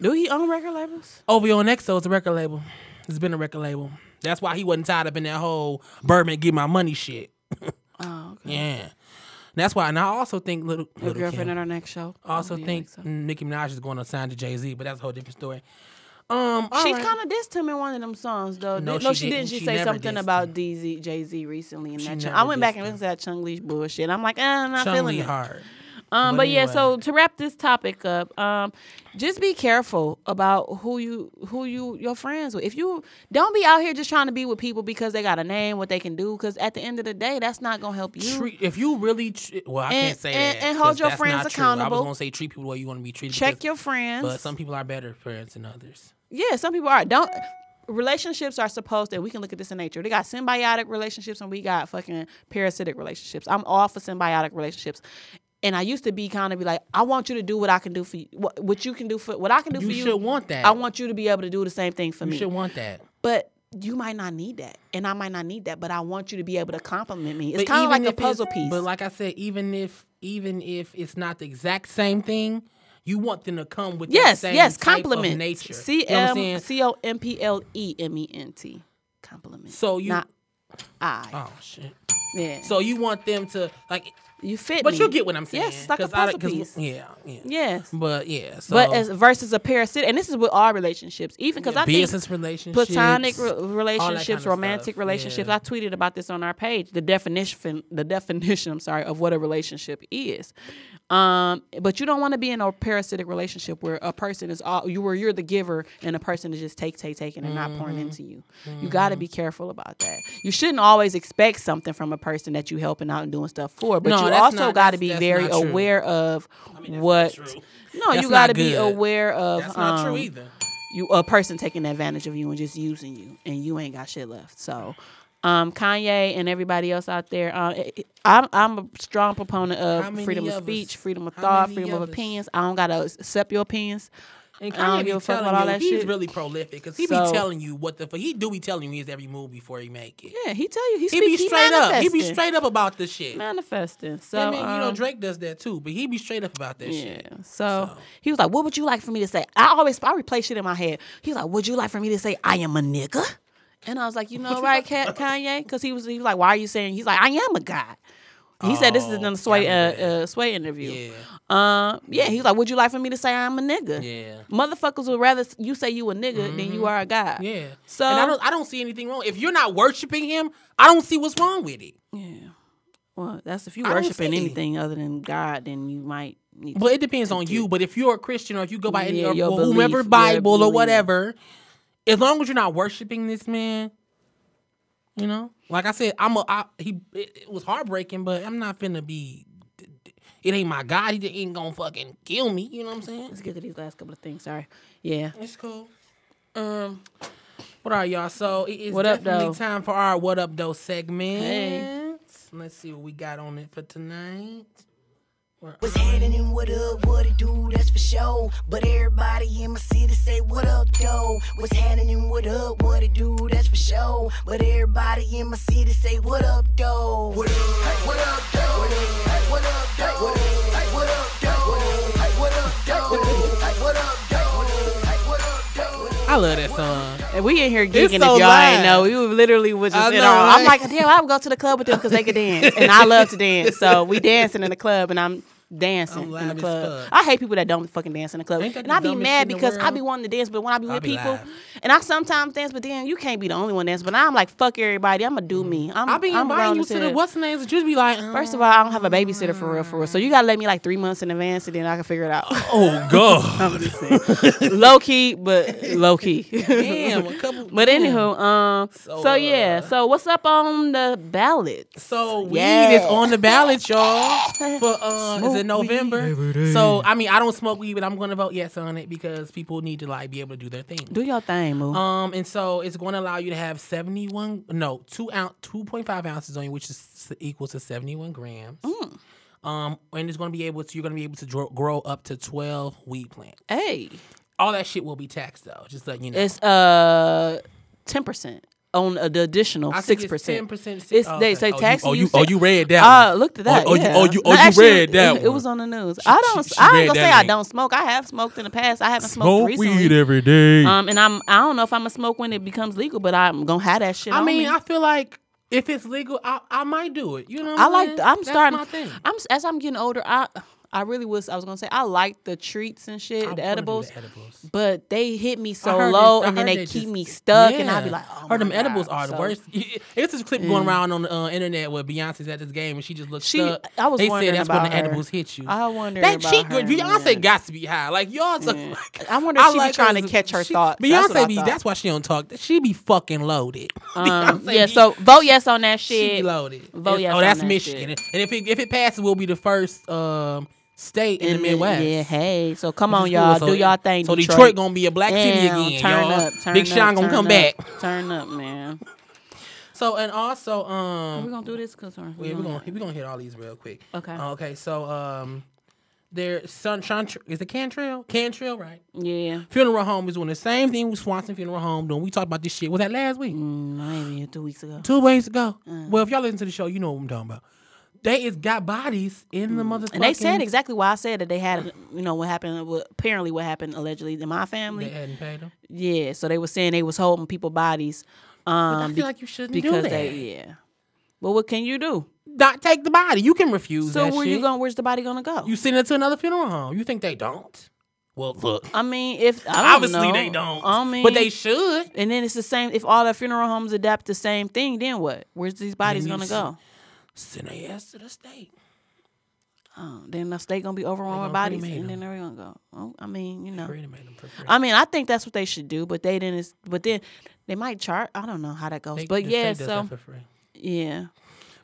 Do he own record labels? OVO and EXO is a record label. It's been a record label. That's why he wasn't tied up in that whole Birdman get my money shit. Oh, okay. Yeah. That's why, and I also think little, little girlfriend Kim, at our next show. also yeah, think so. Nicki Minaj is going to sign to Jay Z, but that's a whole different story. Um, She right. kind of dissed him in one of them songs, though. No, no, she she, didn't. She, She say something about. DZ, Jay Z recently and that. I went back and listened to that Chun-Li's bullshit. I'm like, eh, I'm not Chung feeling Lee it. hard. Um, But but, yeah, so to wrap this topic up, um, just be careful about who you who you your friends with. If you don't be out here just trying to be with people because they got a name, what they can do. Because at the end of the day, that's not gonna help you. Treat, if you really, tr- well, I And- can't say and- that. and hold your friends accountable. true. I was gonna say treat people the way you want to be treated. Check because- your friends. But some people are better friends than others. yeah, some people are. Don't relationships are supposed to. We can look at this in nature. They got symbiotic relationships and we got fucking parasitic relationships. I'm all for symbiotic relationships. And I used to be kind of be like, I want you to do what I can do for you. What, what you can do for what I can do You for you. You should want that. I want you to be able to do the same thing for You me. You should want that. But you might not need that, and I might not need that. But I want you to be able to complement me. It's kind of like a puzzle piece. But like I said, even if even if it's not the exact same thing, you want them to come with yes, same yes, complement. nature. C You know what I'm M? C O M P L E M E N T. Complement. So you- not I. Oh shit. yeah. So you want them to like, you fit but me. you'll get what I'm saying. Yes, like a 'Cause I- piece. Yeah, yeah. Yes. But yeah, so But as versus a parasitic, and this is with all relationships, even because I think business relationships, platonic re- relationships, kind of romantic stuff, relationships. yeah. I tweeted about this on our page. The definition, the definition, I'm sorry, of what a relationship is. Um, but you don't want to be in a parasitic relationship where a person is all you where you're the giver and a person is just take, take, taking and not pouring Mm-hmm. into you. You got to be careful about that. You shouldn't always expect something from a person that you helping out and doing stuff for, but No, you also got to be that's very aware of mean, what. No, That's you got to be aware of. That's not true um, either. you a person taking advantage of you and just using you and you ain't got shit left so um kanye and everybody else out there uh, I'm, I'm a strong proponent of freedom of of speech freedom of thought freedom of of opinions i don't gotta accept your opinions And Kanye be telling about all you, that he's shit. really prolific because he So- be telling you what the fuck. He do be telling you his every move before he make it. yeah he tell you he, He be straight up. He be straight up about the shit. manifesting so I mean, you know, um, Drake does that too, but he be straight up about that Yeah. shit. So, So. he was like, "What would you like for me to say?" I always I replay shit in my head. He was like, "Would you like for me to say I am a nigga?" And I was like, "You know, right, Ka- Kanye?" Because he was he was like, "Why are you saying?" He's like, "I am a god. He said this is in Oh, the Sway uh, uh, Sway interview. Yeah. Um, yeah, he's like, "Would you like for me to say I'm a nigga?" Yeah. Motherfuckers would rather you say you a nigga than you are a guy. Yeah. So and I don't I don't see anything wrong. If you're not worshiping him, I don't see what's wrong with it. yeah. Well, that's if you worshiping anything other than God, then you might need. to But it depends on you. But if you're a Christian or if you go by any Yeah, or whomever belief, Bible or whatever, as long as you're not worshiping this man, you know, like I said, I'm a I, he. It, it was heartbreaking, but I'm not finna be. It ain't my God. He ain't gonna fucking kill me. You know what I'm saying? Let's get to these last couple of things. Sorry. Yeah. It's cool. Um. What are y'all? So it is What up, definitely though? time for our What Up Though segment. Hey. Let's see what we got on it for tonight. Where- What's happening? What up? What it do? That's for sure. But everybody in my city say what up, though. What's happening? What up? What it do? That's for sure. But everybody in my city say what up, though. What up? Hey, what up, though? What up? Hey, what up, though? What up? Hey, what up, though? Hey, what up, though? Hey, what up, though? What up. I love that song. And we in here geeking if so y'all live. ain't know. We would literally was just I in know, our, I'm like, damn, I would go to the club with them because they could dance. And I love to dance. So we dancing in the club and I'm dancing I'm in the club. I hate people that don't fucking dance in the club. And the I be mad shit in the because I world? be wanting to dance, but when I be I with be people, live. and I sometimes dance, but then you can't be the only one dancing. But now I'm like, fuck everybody. I'm gonna do me. I'm, I be I'm inviting grown you to the hell. what's the names? Just be like, First of all, I don't have a babysitter for real, for real. So you gotta let me like three months in advance, and then I can figure it out. oh god, low key, but low key. damn, a couple. But anywho, um, so, So, yeah, uh, so what's up on the ballot? So weed Yeah. is on the ballot, y'all. For uh, is Smoke it November? weed So I mean, I don't smoke weed, but I'm gonna vote yes on it because people need to like be able to do their thing. Do your thing, Moo. Um, and so it's going to allow you to have 71, no, two ounce, 2.5 ounces on you, which is equal to 71 grams. Mm. Um, and it's going to be able to, you're going to be able to grow, grow up to 12 weed plants. hey, All that shit will be taxed though, just letting you know. it's uh ten percent on uh, the additional I think six it's percent. 10%. It's Oh, they okay. say Oh, you- tax. oh, you- oh, you read that I one. looked at that. Oh, oh, you- yeah. oh, you- oh, No, you actually, read that It, it was on the news. I don't. she I ain't read gonna that say I don't smoke. I have smoked in the past. I haven't smoked recently. every day. Um, and I'm. I don't know if I'm gonna smoke when it becomes legal, but I'm gonna have that shit. I on mean, me. I feel like if it's legal, I, I might do it. You know what I I'm like. I'm That's starting. my thing. I'm as I'm getting older. I I really was. I was gonna say I like the treats and shit, the edibles, the edibles. but they hit me so low, they- and then heard they keep just- me stuck, and I'd be like, oh heard them my edibles God. are the worst. It's this clip going around on the uh, internet where Beyonce's at this game and she just looks She- stuck. I was they wondering said that's about when the her. edibles hit you. I wonder that about cheek, her, Beyonce man. got to be high. Like y'all, so, like, I wonder if she be trying to catch her she- thoughts. That's Beyonce be. That's why she don't talk. She be fucking loaded. Um, yeah, be- so vote yes on that she be shit. loaded. Vote yes oh, that's Michigan. And if it if it passes, we'll be the first um state in, In the Midwest. Yeah, hey. So come on, y'all. cool. do y'all thing. So Detroit, Detroit gonna be a black city again. Turn y'all. up. Turn Big Sean gonna come up, back. Turn up, man. So and also, we um, gonna do this because we're, yeah, we're gonna we gonna hit all these real quick. Okay. Uh, okay. So um, there, Sun Chantre- is it Cantrell? Cantrell, right? Yeah. Funeral home is doing the same thing with Swanson Funeral Home doing. We talked about this shit. Was that last week? Mm, I here two weeks ago. Two weeks ago. Well, if y'all listen to the show, you know what I'm talking about. They is got bodies in the motherfucking. Mm. And they said exactly why I said that they had, you know, what happened. What, apparently, what happened allegedly in my family. they hadn't paid them. Yeah, so they were saying they was holding people bodies. Um, I feel like you shouldn't because do that. they, yeah. But what can you do? Not take the body. You can refuse So where shit. you going? Where's the body gonna go? You send it to another funeral home. You think they don't? Well, look. I mean, if I Obviously know. they don't. I mean, but they should. And then it's the same. If all the funeral homes adapt the same thing, then what? Where's these bodies gonna go? Send their ass to the state. Oh, then the state gonna be overrun with bodies, and then them. they're gonna go. Oh, I mean, you know. I mean, I think that's what they should do, but they didn't. But then they might chart. I don't know how that goes. They- but the yeah, state does so that for free. yeah.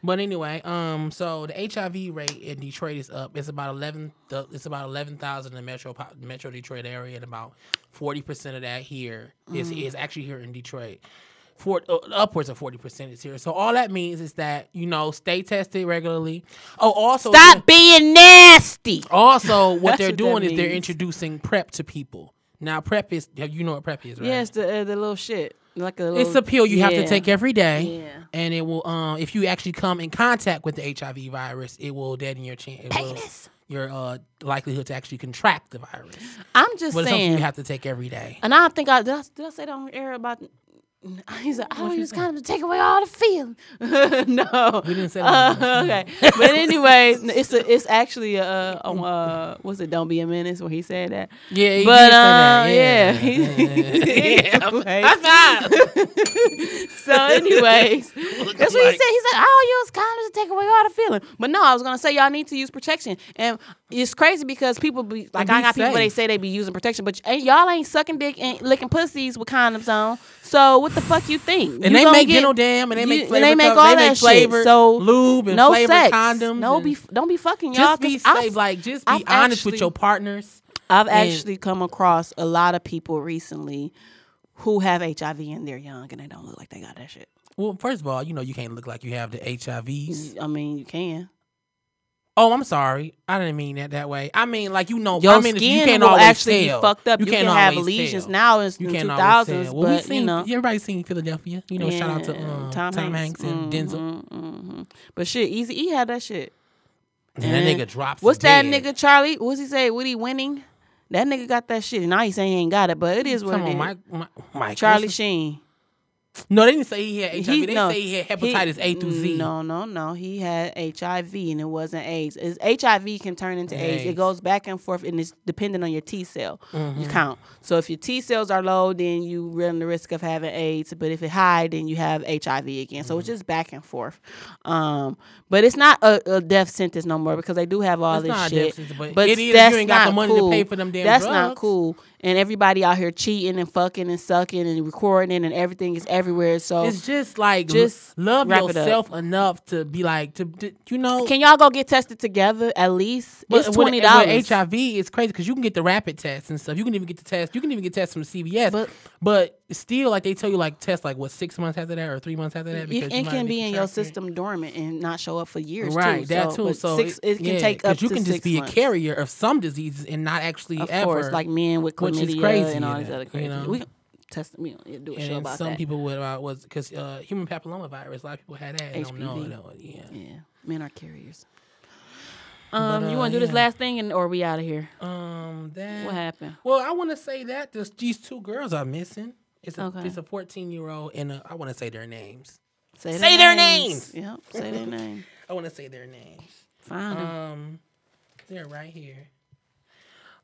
But anyway, um, so the HIV rate in Detroit is up. It's about eleven. It's about eleven thousand in the metro Metro Detroit area, and about forty percent of that here is Mm. is actually here in Detroit. For, uh, upwards of forty percent is here. So all that means is that you know stay tested regularly. Oh, also Stop being nasty. Also, what they're what doing that is they're introducing PrEP to people. Now, PrEP is you know what PrEP is, right? Yes, the uh, the little shit, like a little. It's a pill you have to take every day, Yeah. and it will. Um, if you actually come in contact with the HIV virus, it will deaden your chance, it will- Penis. your uh likelihood to actually contract the virus. I'm just But it's something saying. you have to take every day. and I think I did, I did I say that on air about. He said, "I don't you use say? condom to take away all the feeling." no, We didn't say Uh, that. okay, but anyway, it's a, it's actually uh on uh what's it? Don't be a menace where he said that. yeah, you But did say uh, that. yeah, yeah. Anyway. High five. So, anyways, that's what he like- said. He said, "I don't use condoms to take away all the feeling." But no, I was gonna say y'all need to use protection, and it's crazy because people be like, be I got people they say they be using protection, but ain't, y'all ain't sucking dick and licking pussies with condoms on. So what the fuck you think? And You they make get- dental dam, and they make you- flavor and they make cups, all they that make flavored shit. So lube and no flavored sex, condoms. no be don't be fucking y'all. just be safe. Like just be I've honest with your partners. I've And- actually come across a lot of people recently who have HIV and they're young and they don't look like they got that shit. Well, first of all, you know you can't look like you have the HIVs. I mean, you can. Oh, I'm sorry. I didn't mean that that way. I mean, like you know, Your I mean, skin you can't will actually tell. be fucked up. You, can't can have lesions tell. now in You the can't two always tell. Well, we but seen you know, everybody's seen Philadelphia. You know, shout out to um, Tom, Hanks, and Denzel. hmm But shit, Easy E had that shit. And that nigga drops. What's that dead. nigga Charlie? What's he say? What he winning? That nigga got that shit. And now he saying he ain't got it, but it is what Come it on, is. Mike, Mike, Mike Charlie Sheen. No, they didn't say he had HIV. He- they no, say he had he- hepatitis A through Z. No, no, no. He had HIV and it wasn't AIDS. It's, HIV can turn into AIDS. It goes back and forth and it's dependent on your T cell. Mm-hmm. You count. So if your T cells are low, then you run the risk of having AIDS. But if it high, then you have HIV again. So Mm-hmm. it's just back and forth. Um, but it's not a, a death sentence no more because they do have all It's this shit. sentence, but it is if you that's ain't got the money to cool. pay for them damn That's not cool. And everybody out here cheating and fucking and sucking and recording and everything is everywhere. So It's just like Just love wrap it up. yourself enough to be like to, to you know. Can y'all go get tested together at least? But it's twenty dollars. HIV, is crazy because you can get the rapid tests and stuff. You can even get the test. You can even get tests from CVS. But- But, still, like they tell you, like test like what six months after that or three months after that. Because you it can be be in your system dormant and not show up for years. Right, too. that So- too. So six, it, can yeah, take up you can just be months. a carrier of some diseases and not actually Of ever. course, like men with chlamydia crazy, and all these other crazy. know? We test. We can do a and show about some that. people with uh, was because uh, human papillomavirus. A lot of people had that. And don't know. HPV. No, yeah. yeah, men are carriers. Um, But, you uh, want to do this last thing, and or are we out of here? Um, that. What happened? Well, I want to say that this, these two girls are missing. It's a Okay. it's a 14 year old and a, I want to say their names. Say, Say their names. Yep, say their name. I want to say their names. Find 'em. Um, they're right here.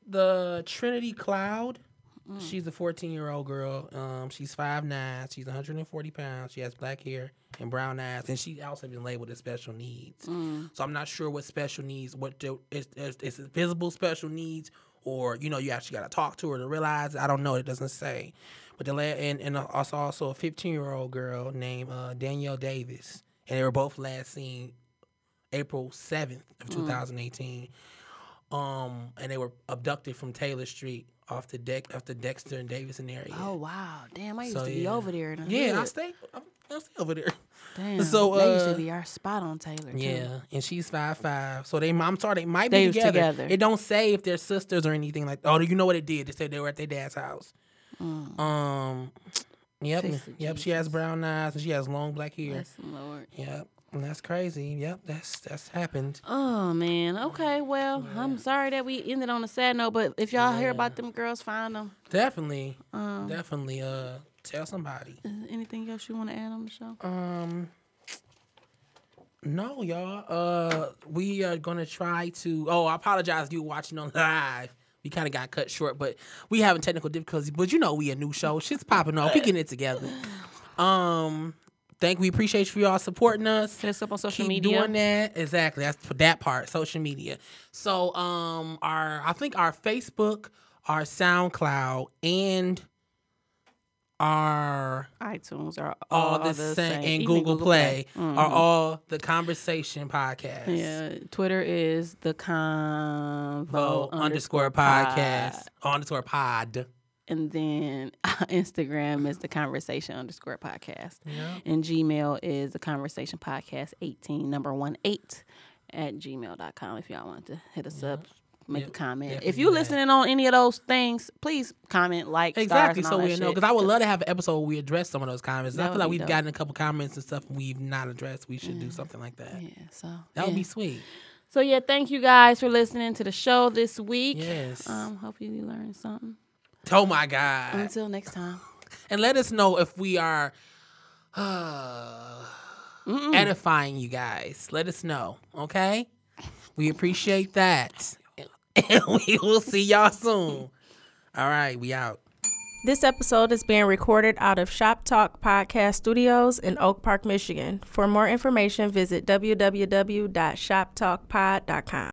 The Trinity Cloud. She's a 14 year old girl. Um, she's 5'9". She's 140 pounds. She has black hair and brown eyes, and she also been labeled as special needs. So I'm not sure what special needs. What the, is, is, is visible special needs, or you know, you actually got to talk to her to realize. I don't know. It doesn't say. But the la- and and also also a 15 year old girl named uh, Danielle Davis, and they were both last seen April 7th of 2018. um, and they were abducted from Taylor Street off the deck off the Dexter and Davidson area. Oh wow, damn! I used So, to be yeah. over there. The yeah, I stay. I, I stay over there. Damn. So, that used uh, to be our spot on Taylor. Too. Yeah, and she's five five. So they, I'm sorry, they might They be together. together. It don't say if they're sisters or anything like. Oh, do you know what it did? They said they were at their dad's house. Um, yep, Mm. Fix it, yep. She has brown eyes and she has long black hair. The Lord. Yep, and that's crazy. Yep, that's that's happened. Oh man. Okay. Well, I'm sorry that we ended on a sad note, but if y'all hear about them girls, find them. Definitely, Um, definitely. Uh, tell somebody. Anything else you want to add on the show? Um, no, y'all. Uh, we are gonna try to. Oh, I apologize. You watching on live. We kind of got cut short, but we having technical difficulties. But you know, we a new show. Shit's popping off. We getting it together. Um, thank. We appreciate for you all supporting us. Hit us up on social Keep media. doing that. Exactly. That's for that part. Social media. So, um, our I think our Facebook, our SoundCloud, and our iTunes are all, all, the, the same, and Even Google, Play, Mhm. are all the conversation podcast. Yeah, Twitter is the convo underscore podcast underscore pod. and then Instagram is the conversation underscore podcast, Yeah. and Gmail is the conversation podcast eighteen number one eight at gmail.com if y'all want to hit us up. Make Yep. a comment. Definitely If you listening on any of those things, please comment, like, Exactly, so we know because I would love to have an episode where we address some of those comments. I feel like we've dope. gotten a couple comments and stuff we've not addressed. We should do something like that. Yeah, so That would be sweet. So yeah, thank you guys for listening to the show this week. Yes. Um, hope you learned something. Oh my god! Until next time. and let us know if we are uh, edifying you guys. Let us know, okay? We appreciate that. And we will see y'all soon. All right, we out. This episode is being recorded out of Shop Talk Podcast Studios in Oak Park, Michigan. For more information, visit www.shoptalkpod.com.